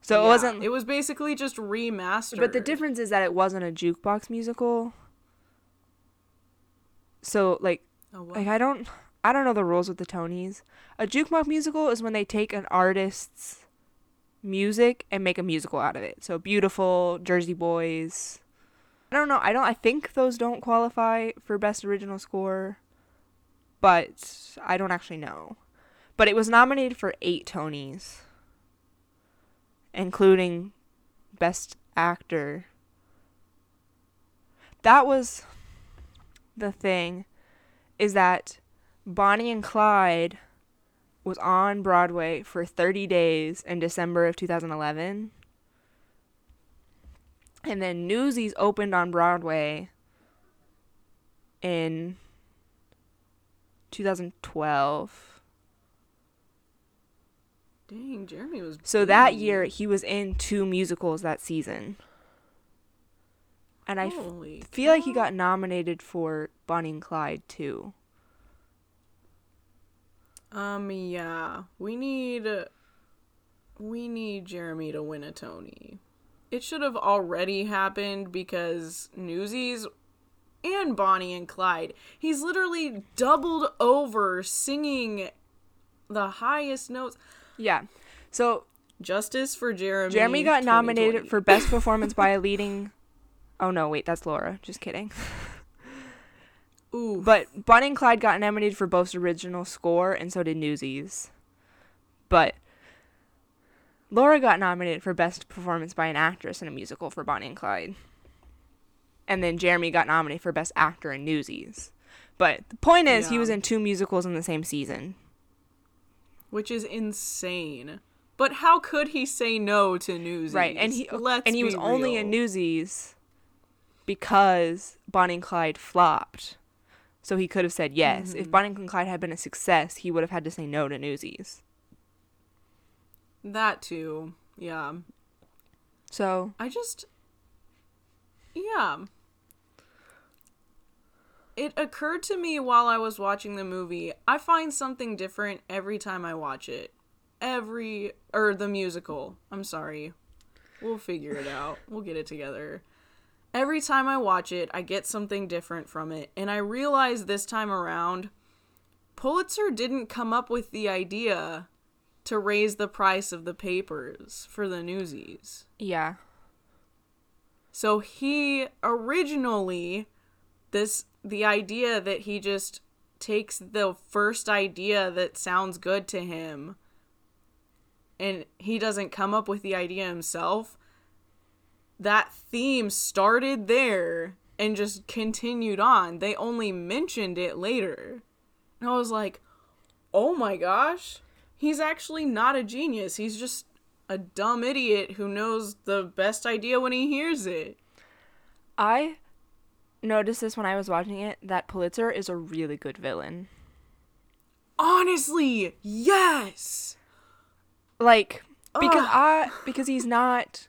So yeah, it wasn't. It was basically just remastered. But the difference is that it wasn't a jukebox musical. So like, like I don't, I don't know the rules with the Tonys. A jukebox musical is when they take an artist's music and make a musical out of it. So beautiful, Jersey Boys, I don't know. I don't. I think those don't qualify for best original score, but I don't actually know. But it was nominated for eight Tonys, including best actor. That was the thing, is that Bonnie and Clyde was on Broadway for 30 days in December of 2011 and then Newsies opened on Broadway in 2012. Dang, Jeremy was. So big. that year, he was in two musicals that season. And I f- feel like he got nominated for Bonnie and Clyde too. Um, yeah. We need. We need Jeremy to win a Tony it should have already happened because Newsies and Bonnie and Clyde, he's literally doubled over singing the highest notes. Yeah. So justice for Jeremy. Jeremy got nominated for best performance by a leading Oh no, wait, that's Laura. Just kidding. Ooh. But Bonnie and Clyde got nominated for both original score and so did Newsies. But Laura got nominated for Best Performance by an Actress in a Musical for Bonnie and Clyde. And then Jeremy got nominated for Best Actor in Newsies. But the point is, yeah. he was in two musicals in the same season. Which is insane. But how could he say no to Newsies? Right, and he Let's and he was real. only in Newsies because Bonnie and Clyde flopped. So he could have said yes. Mm-hmm. If Bonnie and Clyde had been a success, he would have had to say no to Newsies. That too. Yeah. So I just yeah. It occurred to me while I was watching the movie. I find something different every time I watch it. Every or the musical. I'm sorry. We'll figure it out. We'll get it together. Every time I watch it, I get something different from it, and I realize this time around Pulitzer didn't come up with the idea to raise the price of the papers for the newsies. Yeah. So he originally this the idea that he just takes the first idea that sounds good to him and he doesn't come up with the idea himself. That theme started there and just continued on. They only mentioned it later. And I was like, "Oh my gosh." he's actually not a genius. He's just a dumb idiot who knows the best idea when he hears it. I noticed this when I was watching it that Pulitzer is a really good villain. Honestly, yes. Like because Ugh. I because he's not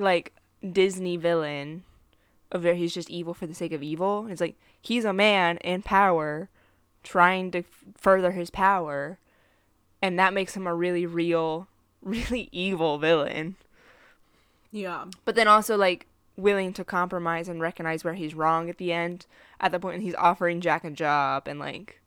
like Disney villain of where he's just evil for the sake of evil. It's like he's a man in power trying to further his power and that makes him a really real really evil villain. Yeah. But then also like willing to compromise and recognize where he's wrong at the end at the point when he's offering Jack a job and like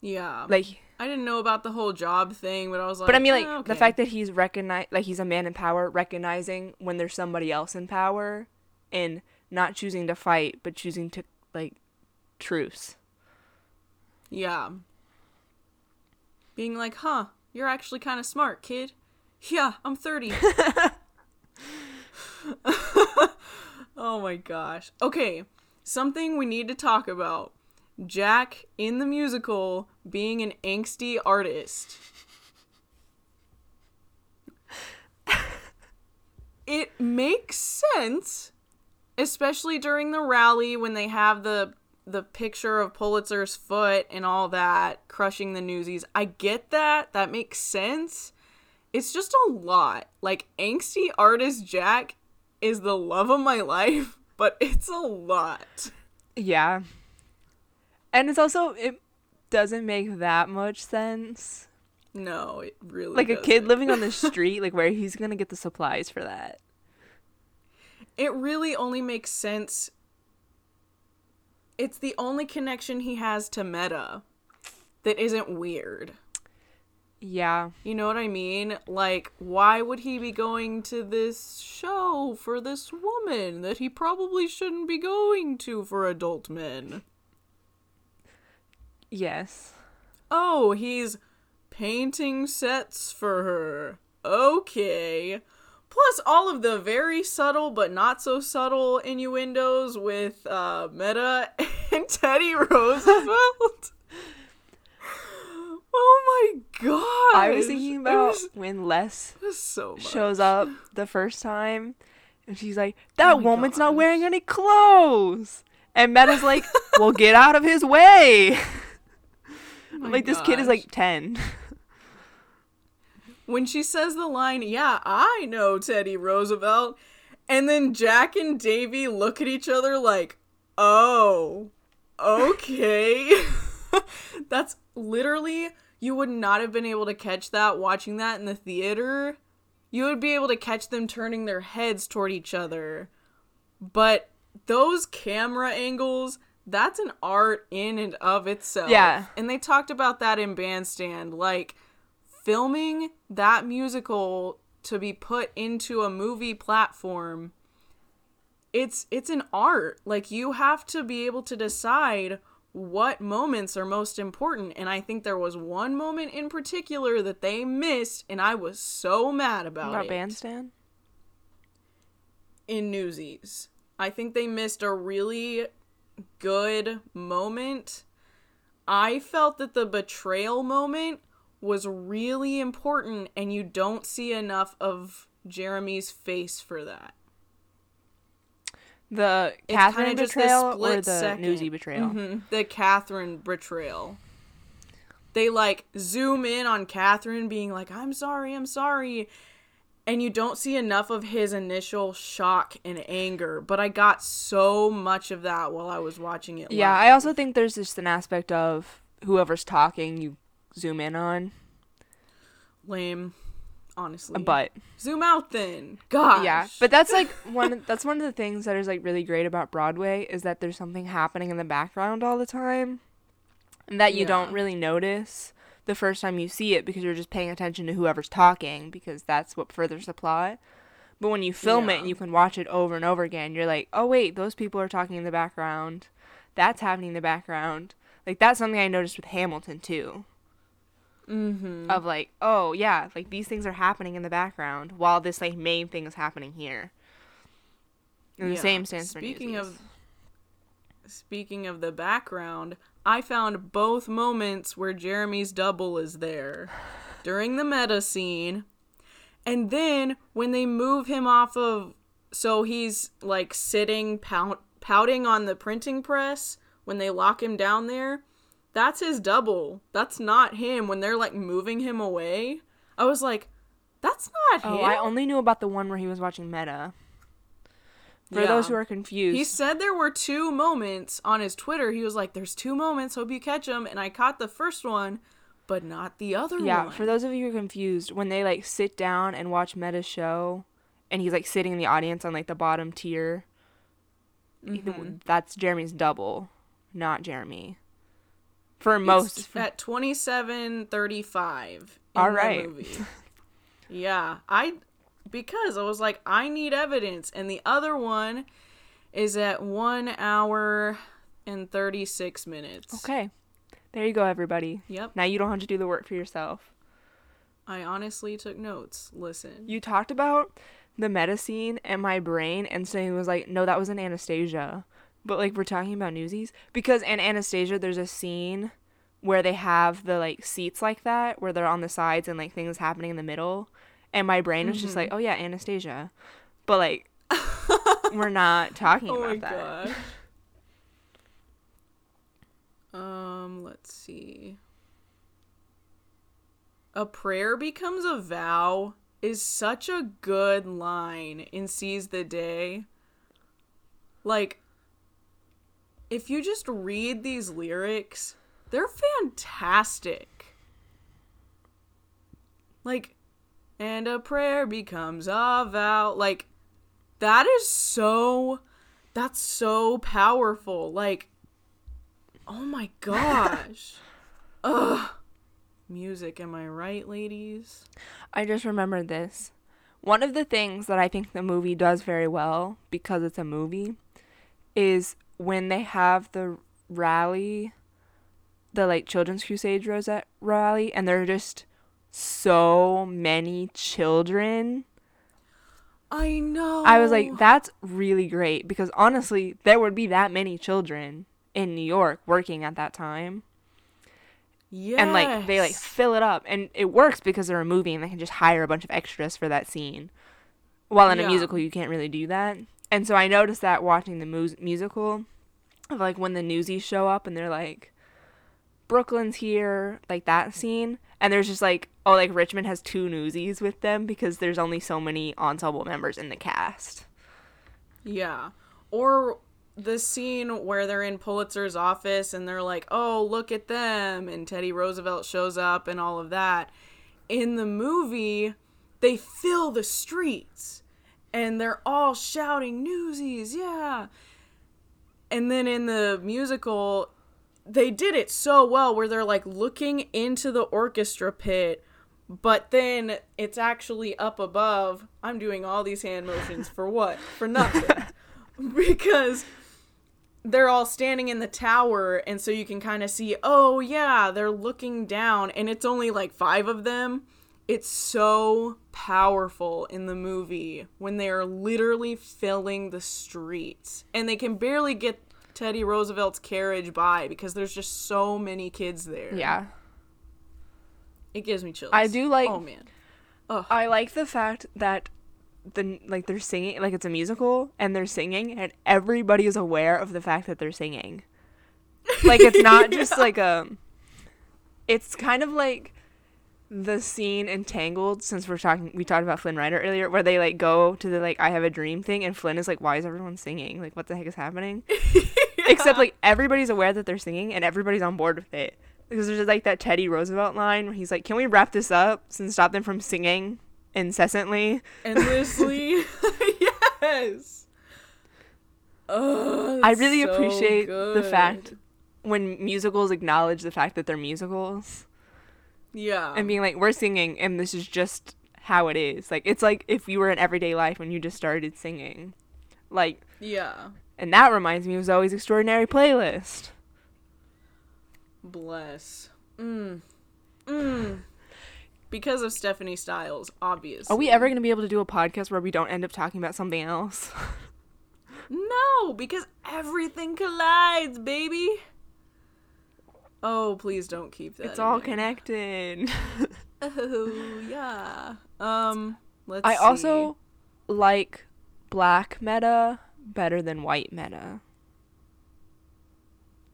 Yeah. like I didn't know about the whole job thing, but I was like But I mean, like "Eh, the fact that he's recognize, like he's a man in power, recognizing when there's somebody else in power, and not choosing to fight, but choosing to like truce. Yeah. Being like, huh, you're actually kind of smart, kid. Yeah, I'm 30. oh my gosh. Okay, something we need to talk about. Jack in the musical being an angsty artist. it makes sense, especially during the rally when they have the the picture of Pulitzer's foot and all that crushing the newsies. I get that. That makes sense. It's just a lot. Like angsty artist Jack is the love of my life, but it's a lot. Yeah, and it's also it doesn't make that much sense. No, it really Like a kid living on the street, like where he's gonna get the supplies for that. It really only makes sense. It's the only connection he has to medda that isn't weird. Yeah, You know what I mean? Like, why would he be going to this show for this woman that he probably shouldn't be going to for adult men? Yes, Oh, he's painting sets for her. Okay. Plus, all of the very subtle but not so subtle innuendos with uh, Medda and Teddy Roosevelt. oh my god! I was thinking about when Les so shows up the first time and she's like, That Oh woman's not wearing any clothes. And Medda's like, Well, get out of his way. Oh like, this kid is like 10. when she says the line, "Yeah, I know Teddy Roosevelt," and then Jack and Davy look at each other like, "Oh, okay." That's literally you would not have been able to catch that watching that in the theater. You would be able to catch them turning their heads toward each other. But those camera angles, that's an art in and of itself. Yeah. And they talked about that in Bandstand. Like, filming that musical to be put into a movie platform it's it's an art like you have to be able to decide what moments are most important and i think there was one moment in particular that they missed and i was so mad about, About it bandstand? in newsies i think they missed a really good moment i felt that the betrayal moment was really important and you don't see enough of jeremy's face for that The It's Catherine kinda just this betrayal or the second. Newsy betrayal? Mhm, The Catherine betrayal. They like zoom in on Catherine being like, I'm sorry, I'm sorry. And you don't see enough of his initial shock and anger. But I got so much of that while I was watching it. Yeah, live. I also think there's just an aspect of whoever's talking, you zoom in on. lame, honestly. But zoom out then. Gosh. yeah, but that's like one. That's one of the things that is like really great about Broadway is that there's something happening in the background all the time, and that you don't really notice the first time you see it because you're just paying attention to whoever's talking because that's what furthers the plot. But when you film it and you can watch it over and over again, you're like, oh wait, those people are talking in the background. That's happening in the background. Like that's something I noticed with Hamilton too. mm-hmm. Of like, oh yeah, like these things are happening in the background while this like main thing is happening here. And the same stands Speaking of speaking of the background, I found both moments where Jeremy's double is there during the medda scene, and then when they move him off of, so he's like sitting pout, pouting on the printing press when they lock him down there, that's his double. That's not him when they're like moving him away. I was like, that's not oh, him. Oh, him. I only knew about the one where he was watching Medda. For Yeah. those who are confused, He said there were two moments on his Twitter. He was like, "There's two moments. Hope you catch them." And I caught the first one, but not the other yeah. one. Yeah. For those of you who are confused, when they like sit down and watch Medda's show, and he's like sitting in the audience on like the bottom tier, Mhm. that's Jeremy's double, not Jeremy. For most, at twenty seven thirty five. All right. Movie. yeah, I because I was like, I need evidence, and the other one is at one hour and thirty six minutes. okay. There you go, everybody. Yep. Now you don't have to do the work for yourself. I honestly took notes. Listen. You talked about the medda scene and my brain and saying it was like, no, that was an Anastasia. But like we're talking about Newsies because in Anastasia there's a scene where they have the like seats like that where they're on the sides and like things happening in the middle, and my brain was just like, oh yeah, Anastasia, but like we're not talking oh about my that. gosh. Um, let's see. A prayer becomes a vow is such a good line in Seize the Day. Like, if you just read these lyrics, they're fantastic. Like, and a prayer becomes a vow. Like, that is so that's so powerful like oh my gosh ugh music am i right ladies I just remembered this. One of the things that I think the movie does very well because it's a movie is when they have the rally, the like Children's Crusade Rosette rally, and they're just so many children. i know I was like, that's really great because honestly, there would be that many children in New York working at that time. yes. and like they like fill it up and it works because they're a movie and they can just hire a bunch of extras for that scene while in Yeah. a musical you can't really do that and so i noticed that watching the mus- musical of like when the newsies show up and they're like brooklyn's here like that scene and there's just like oh like richmond has two newsies with them because there's only so many ensemble members in the cast. Yeah. Or the scene where they're in pulitzer's office and they're like oh look at them and teddy roosevelt shows up and all of that. In the movie they fill the streets and they're all shouting newsies yeah. And then in the musical they did it so well where they're like looking into the orchestra pit but then it's actually up above i'm doing all these hand motions for what? For nothing. Because they're all standing in the tower and so you can kind of see oh yeah they're looking down and it's only like five of them. It's so powerful in the movie when they are literally filling the streets. And they can barely get teddy roosevelt's carriage by because there's just so many kids there. Yeah it gives me chills I do like- oh man I like the fact that the like they're singing like it's a musical and they're singing and everybody is aware of the fact that they're singing. Like it's not just like a it's kind of like the scene in Tangled since we're talking we talked about Flynn Rider earlier where they like go to the like I have a dream thing and Flynn is like why is everyone singing? Like what the heck is happening? Except like everybody's aware that they're singing and everybody's on board with it. Because there's like that Teddy Roosevelt line where he's like, "Can we wrap this up and stop them from singing incessantly?" endlessly? Yes. Oh, I really so appreciate the fact when musicals acknowledge the fact that they're musicals. Yeah. And being like, "We're singing, and this is just how it is." Like it's like if you were in everyday life when you just started singing, like, yeah. and that reminds me of Zoey's Extraordinary Playlist. Bless mm mm because of stephanie styles obviously Are we ever gonna be able to do a podcast where we don't end up talking about something else? no because everything collides baby oh please don't keep that it's all there. connected. oh yeah um let's I see. also like black medda better than white medda.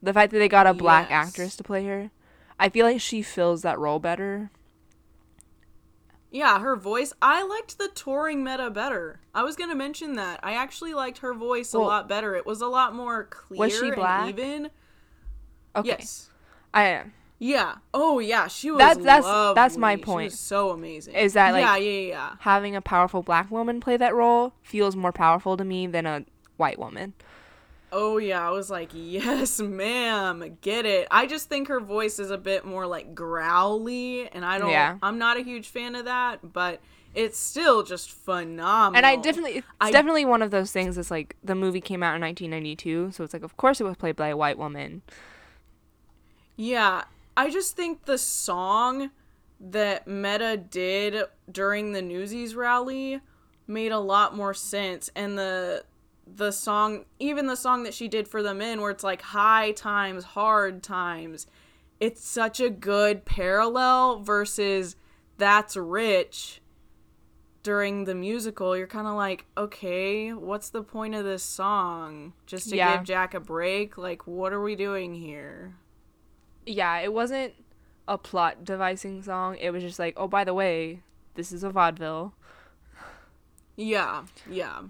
The fact that they got a black Yes. actress to play her, I feel like she fills that role better. Yeah, her voice. I liked the touring medda better. I was gonna mention that. I actually liked her voice a lot better. It was a lot more clear was she black? and even. Okay. Yes. I am. Yeah. Oh yeah, she was. That's- that's- that's my lovely. She point. was so amazing. Is that, like- yeah, yeah, yeah. having a powerful black woman play that role feels more powerful to me than a white woman. Oh yeah, I was like, yes, ma'am, get it. I just think her voice is a bit more like growly, and I don't. Yeah. I'm not a huge fan of that, but it's still just phenomenal. And I definitely, it's I- definitely one of those things. It's like the movie came out in 1992, so it's like, of course, it was played by a white woman. Yeah, I just think the song that Medda did during the Newsies rally made a lot more sense, and the the song, even the song that she did for the men, where it's like high times, hard times, it's such a good parallel versus that's rich during the musical you're kind of like okay what's the point of this song just to Yeah. give jack a break like what are we doing here Yeah, it wasn't a plot devising song. It was just like, oh, by the way, this is a vaudeville. Yeah, yeah.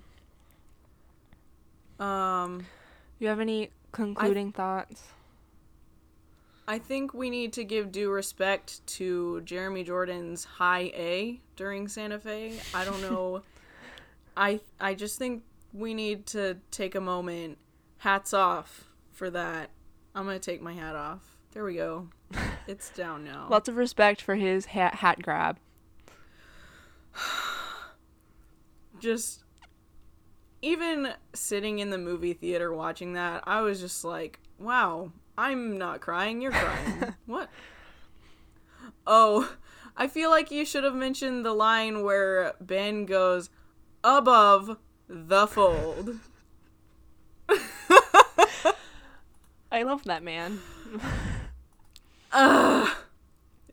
Um, You have any concluding thoughts? I think we need to give due respect to Jeremy Jordan's high A during Santa Fe. I don't know. I I just think we need to take a moment. Hats off for that. I'm gonna take my hat off. There we go. It's down now. Lots of respect for his hat, hat grab. just even sitting in the movie theater watching that, I was just like, wow, I'm not crying, you're crying. what? Oh, I feel like you should have mentioned the line where Ben goes, above the fold. I love that man. Ugh.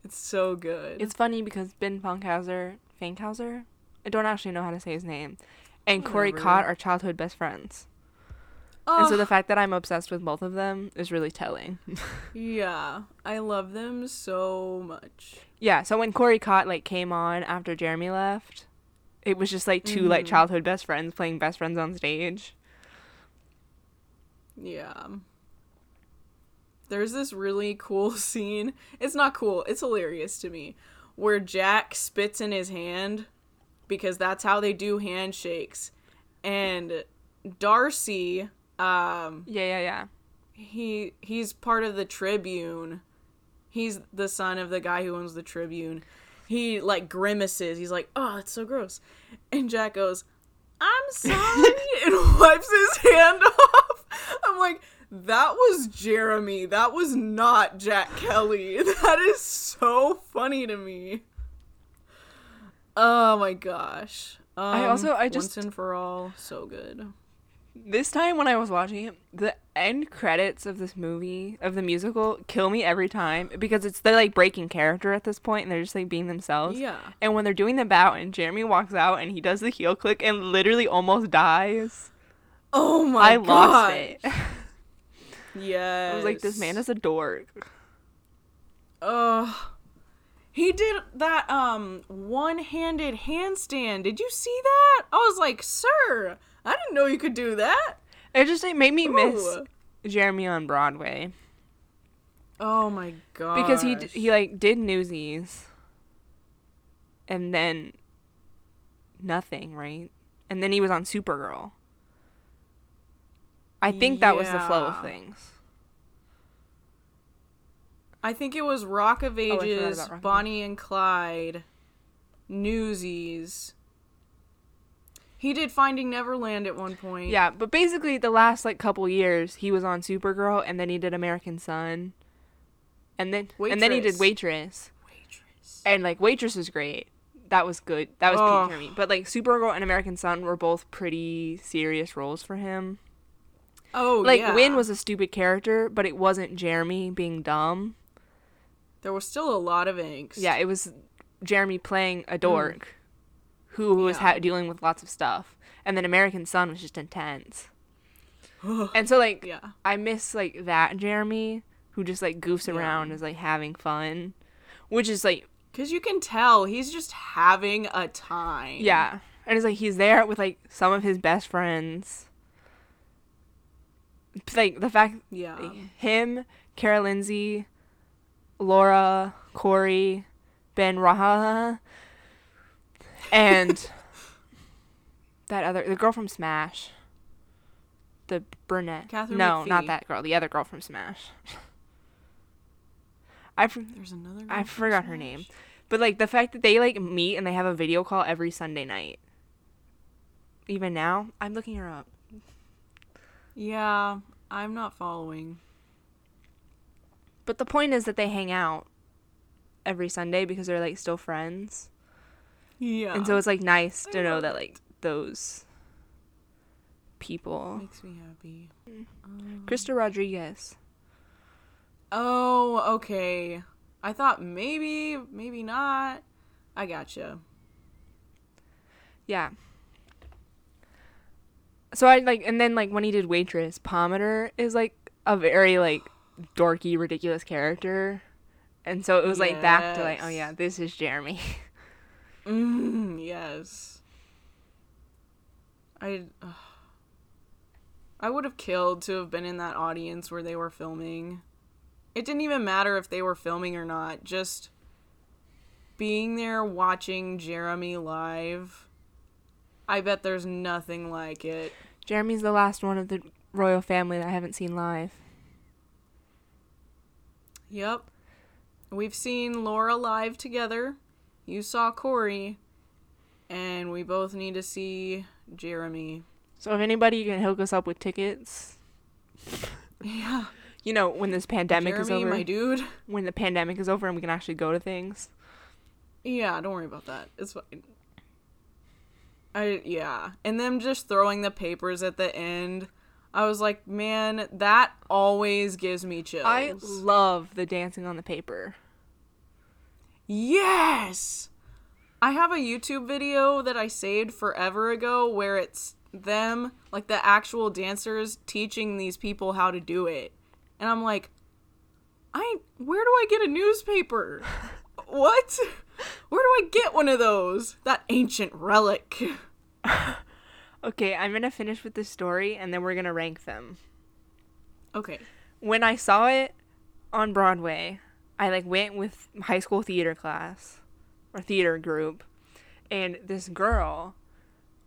It's so good. It's funny because Ben Funkhauser, Fankhauser, I don't actually know how to say his name, and Corey. Cott are childhood best friends. And so the fact that I'm obsessed with both of them is really telling. yeah, I love them so much. yeah, so when Corey Cott like came on after Jeremy left, it was just like 2 like Mhm. childhood best friends playing best friends on stage. Yeah. There's this really cool scene. It's not cool, it's hilarious to me. Where Jack spits in his hand because that's how they do handshakes. And Darcy, um, Yeah, yeah, yeah. he he's part of the Tribune. He's the son of the guy who owns the Tribune. He like grimaces. He's like, "Oh, it's so gross." And Jack goes, "I'm sorry," and wipes his hand off. I'm like, "That was Jeremy. That was not Jack Kelly." That is so funny to me. Oh my gosh. Um, I also- I just- once and for all, so good. This time when I was watching it, the end credits of this movie, of the musical, kill me every time because it's they're like breaking character at this point and they're just like being themselves. Yeah. And when they're doing the bow and Jeremy walks out and he does the heel click and literally almost dies, Oh my I god. lost it. Yeah. I was like, this man is a dork. Ugh. He did that um one-handed handstand. Did you see that? I was like, "Sir, I didn't know you could do that." It just it made me miss Jeremy on Broadway Oh my god. because he d- he like did Newsies, and then nothing, right? And then he was on Supergirl. I think that was the flow of things. I think it was Rock of Oh, Ages, about Rock Bonnie and Clyde, Newsies. He did Finding Neverland at one point. Yeah, but basically the last like couple years he was on Supergirl and then he did American Son. And then and then he did Waitress. Waitress. Waitress. And like Waitress was great. That was good. That was Oh. peak for me. But like Supergirl and American Son were both pretty serious roles for him. Oh, Like yeah. Winn was a stupid character, but it wasn't Jeremy being dumb. There was still a lot of angst. Yeah, it was Jeremy playing a dork who was Mm. Yeah. ha- dealing with lots of stuff. And then American Son was just intense. and so like Yeah. I miss like that Jeremy who just like goofs Yeah. around is like having fun, which is like Cause you can tell he's just having a time. yeah, and it's like he's there with like some of his best friends. Like the fact Yeah. him, Kara Lindsay, Laura, Corey, Ben Raha, and that other the girl from Smash. The brunette. Katharine no, not that girl. The other girl from Smash. I for- There's another. I forgot her name, but like the fact that they like meet and they have a video call every Sunday night. Even now, I'm looking her up. Yeah, I'm not following. But the point is that they hang out every Sunday because they're like still friends. Yeah. And so it's like nice I to know that like those people. makes me happy. Mm. Um, Krysta Rodriguez. Oh, okay. I thought maybe, maybe not. I gotcha. Yeah. So I like and then like when he did waitress, Pomatter is like a very like dorky, ridiculous character. And so it was like back to like, oh yeah, this is Jeremy. Mm, yes. I. ugh. I would have killed to have been in that audience where they were filming. It didn't even matter if they were filming or not. Just being there watching Jeremy live. I bet there's nothing like it. Jeremy's the last one of the royal family that I haven't seen live. Yep. We've seen Laura live together. You saw Corey. And we both need to see Jeremy. So if anybody can hook us up with tickets, Yeah. you know, when this pandemic Jeremy, is over, my dude. when the pandemic is over and we can actually go to things. Yeah, don't worry about that. It's fine. I yeah, and them just throwing the papers at the end. I was like, man, that always gives me chills. I love the dancing on the paper. yes. I have a YouTube video that I saved forever ago where it's them, like the actual dancers, teaching these people how to do it, and I'm like, I where do I get a newspaper? what? Where do I get one of those? That ancient relic. Okay, I'm gonna finish with the story and then we're gonna rank them. Okay. When I saw it on Broadway, I like went with high school theater class or theater group, and this girl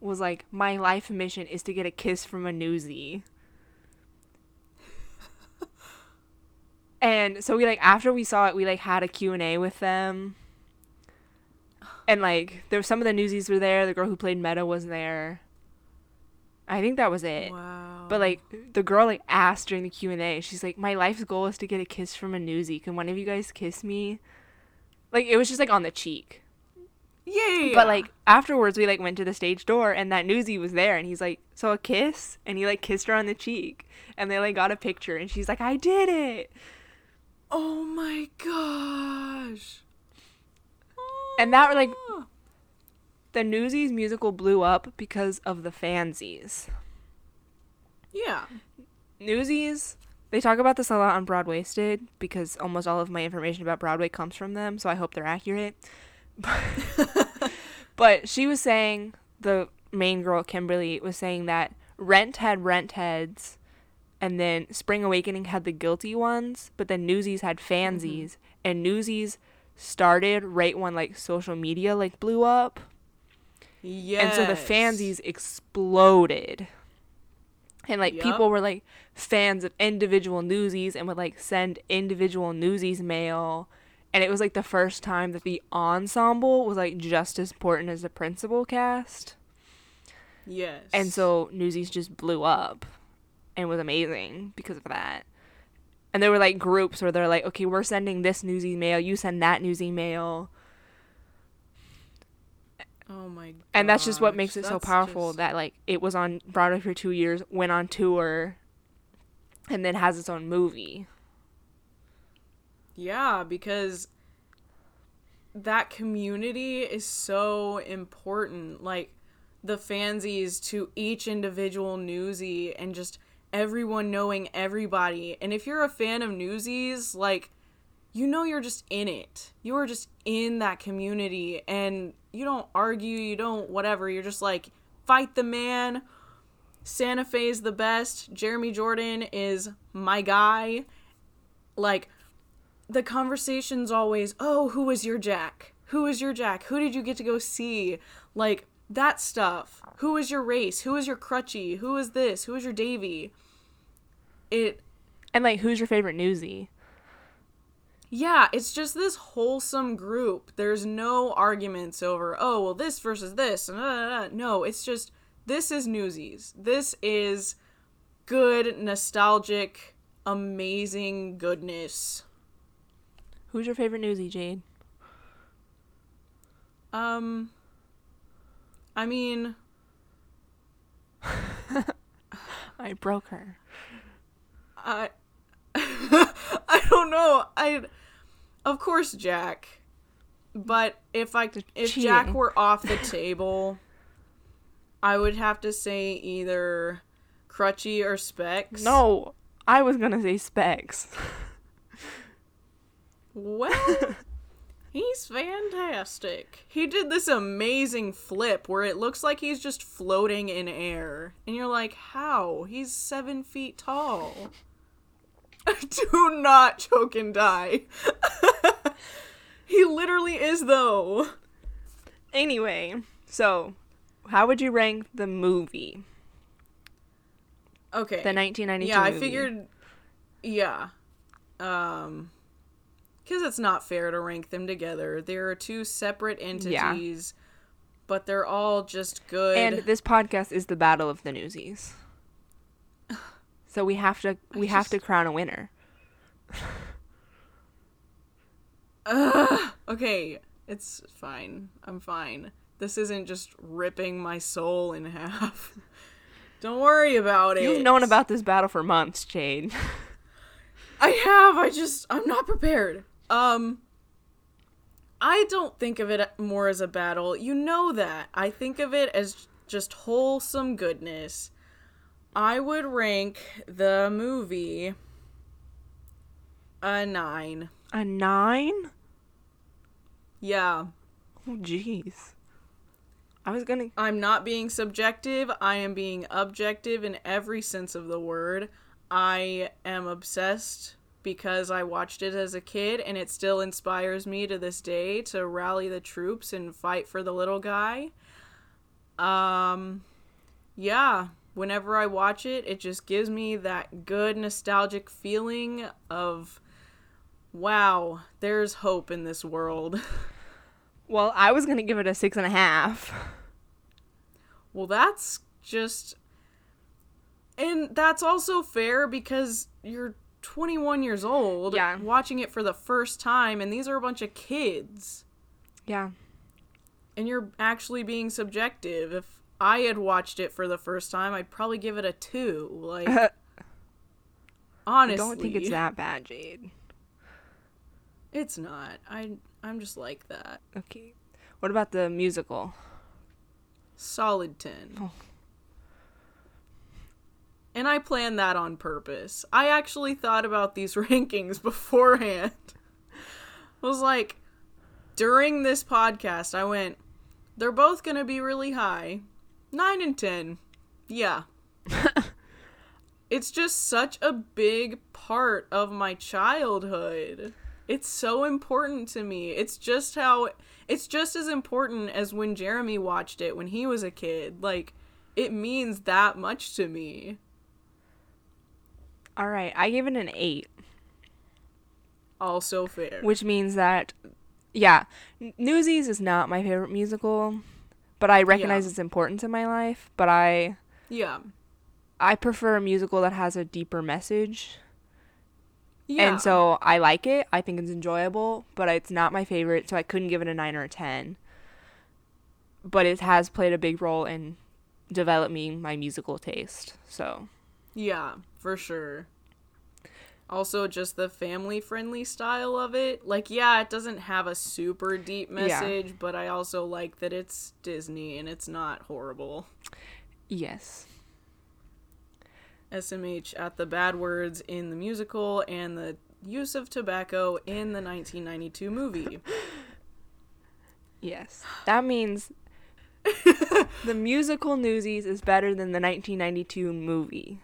was like, "My life mission is to get a kiss from a newsie." and so we like after we saw it, we like had a Q&A with them. And like there were some of the newsies were there, the girl who played Medda was there. I think that was it. Wow. But like the girl like asked during the Q and A, she's like, "My life's goal is to get a kiss from a newsie. Can one of you guys kiss me?" Like it was just like on the cheek. Yay! But like afterwards, we like went to the stage door, and that newsie was there, and he's like, "So a kiss?" And he like kissed her on the cheek, and they like got a picture, and she's like, "I did it." oh my gosh. And that like Ah. The Newsies musical blew up because of the fansies. Yeah. Newsies, they talk about this a lot on Broadwaysted because almost all of my information about Broadway comes from them, so I hope they're accurate. but she was saying, the main girl, Kimberly, was saying that Rent had Rent heads, and then Spring Awakening had the guilty ones, but then Newsies had fansies, mm-hmm. and Newsies started right when like social media like blew up. Yes. And so the fansies exploded. And like Yup. people were like fans of individual newsies and would like send individual newsies mail. And it was like the first time that the ensemble was like just as important as the principal cast. Yes. And so newsies just blew up and was amazing because of that. And there were like groups where they're like, okay, we're sending this newsy mail, you send that newsy mail. Oh my god. and that's just what makes it so powerful that like it was on Broadway for two years, went on tour, and then has its own movie. Yeah, because that community is so important. Like the fansies to each individual newsie and just everyone knowing everybody. And if you're a fan of Newsies, like you know you're just in it. You are just in that community and you don't argue, you don't whatever. You're just like fight the man. Santa Fe is the best. Jeremy Jordan is my guy. Like the conversation's always, "Oh, who was your Jack? Who was your Jack? Who did you get to go see?" Like that stuff. Who is your race? Who is your crutchy? Who is this? Who is your Davy? It And like, who's your favorite newsie? Yeah, it's just this wholesome group. There's no arguments over, oh, well, this versus this. And, uh. No, it's just, this is Newsies. This is good, nostalgic, amazing goodness. Who's your favorite newsie, Jade? Um, I mean, I broke her. I don't know. I, of course, Jack. But if I if Jack were off the table, I would have to say either Crutchy or Specs. No, I was gonna say Specs. Well, he's fantastic. He did this amazing flip where it looks like he's just floating in air. And you're like, how? He's seven feet tall. Do not choke and die. he literally is, though. Anyway, so how would you rank the movie, Okay. the 1992? yeah, I movie? figured. Yeah. Um. Because it's not fair to rank them together. There are two separate entities, but they're all just good. And this podcast is the battle of the newsies. So we have to we have just- to crown a winner. Okay, it's fine. I'm fine. This isn't just ripping my soul in half. Don't worry about it. You've known about this battle for months, Jade. I have. I just I'm not prepared. Um I don't think of it more as a battle. You know that. I think of it as just wholesome goodness. I would rank the movie a 9. A nine? Yeah. Oh, jeez. I was gonna. I'm not being subjective. I am being objective in every sense of the word. I am obsessed because I watched it as a kid and it still inspires me to this day to rally the troops and fight for the little guy. Um yeah, whenever I watch it, it just gives me that good nostalgic feeling of wow, there's hope in this world. Well, I was gonna give it a six and a half. Well, that's just. And that's also fair because you're 21 years old, Yeah. watching it for the first time, and these are a bunch of kids. Yeah. And you're actually being subjective. If I had watched it for the first time, I'd probably give it a two. Like, I honestly. don't think it's that bad, Jade. It's not. I, I'm just like that. Okay. What about the musical? Solid 10. Oh. And I planned that on purpose. I actually thought about these rankings beforehand. I was like, during this podcast, I went, they're both going to be really high. 9 and 10. Yeah. it's just such a big part of my childhood. It's so important to me. It's just how it's just as important as when Jeremy watched it when he was a kid. Like it means that much to me. All right, I gave it an eight, Also fair. which means that, yeah, Newsies is not my favorite musical, but I recognize Yeah. its importance in my life. But I, yeah. I prefer a musical that has a deeper message, Yeah. and so I like it. I think it's enjoyable, but it's not my favorite, so I couldn't give it a nine or a ten. But it has played a big role in developing my musical taste. So Yeah, for sure. Also, just the family friendly style of it. Like, yeah, it doesn't have a super deep message, but I also like that it's Disney and it's not horrible. yes. SMH at the bad words in the musical and the use of tobacco in the 1992 movie. Yes. That means the musical Newsies is better than the 1992 movie.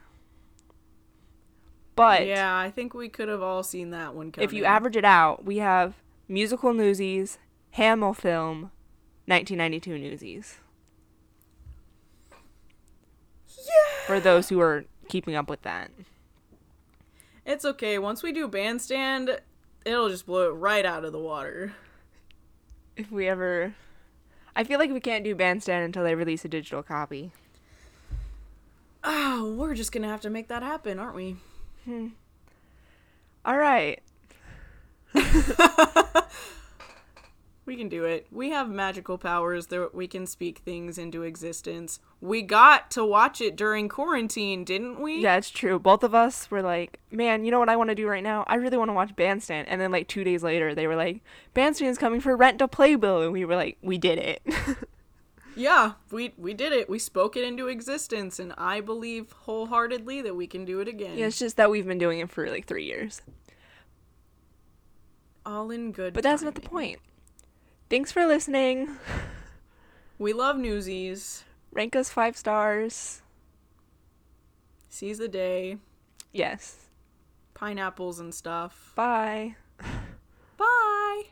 But yeah, I think we could have all seen that one coming. if you average it out, we have musical Newsies, Hamill film, 1992 Newsies. Yeah. For those who are keeping up with that. It's okay. Once we do Bandstand, it'll just blow it right out of the water. If we ever. I feel like we can't do Bandstand until they release a digital copy. Oh, we're just gonna have to make that happen, aren't we? Hmm. All right. We can do it. We have magical powers that we can speak things into existence. We got to watch it during quarantine, didn't we? Yeah, it's true. Both of us were like, man, you know what I want to do right now? I really want to watch Bandstand. And then, like, two days later, they were like, Bandstand is coming for rent to play bill. And we were like, we did it. Yeah, we we did it. We spoke it into existence, and I believe wholeheartedly that we can do it again. yeah, it's just that we've been doing it for like three years. all in good. But that's not the point. Thanks for listening. We love Newsies. Rank us five stars. Seize the day. Yes. Pineapples and stuff. Bye. Bye.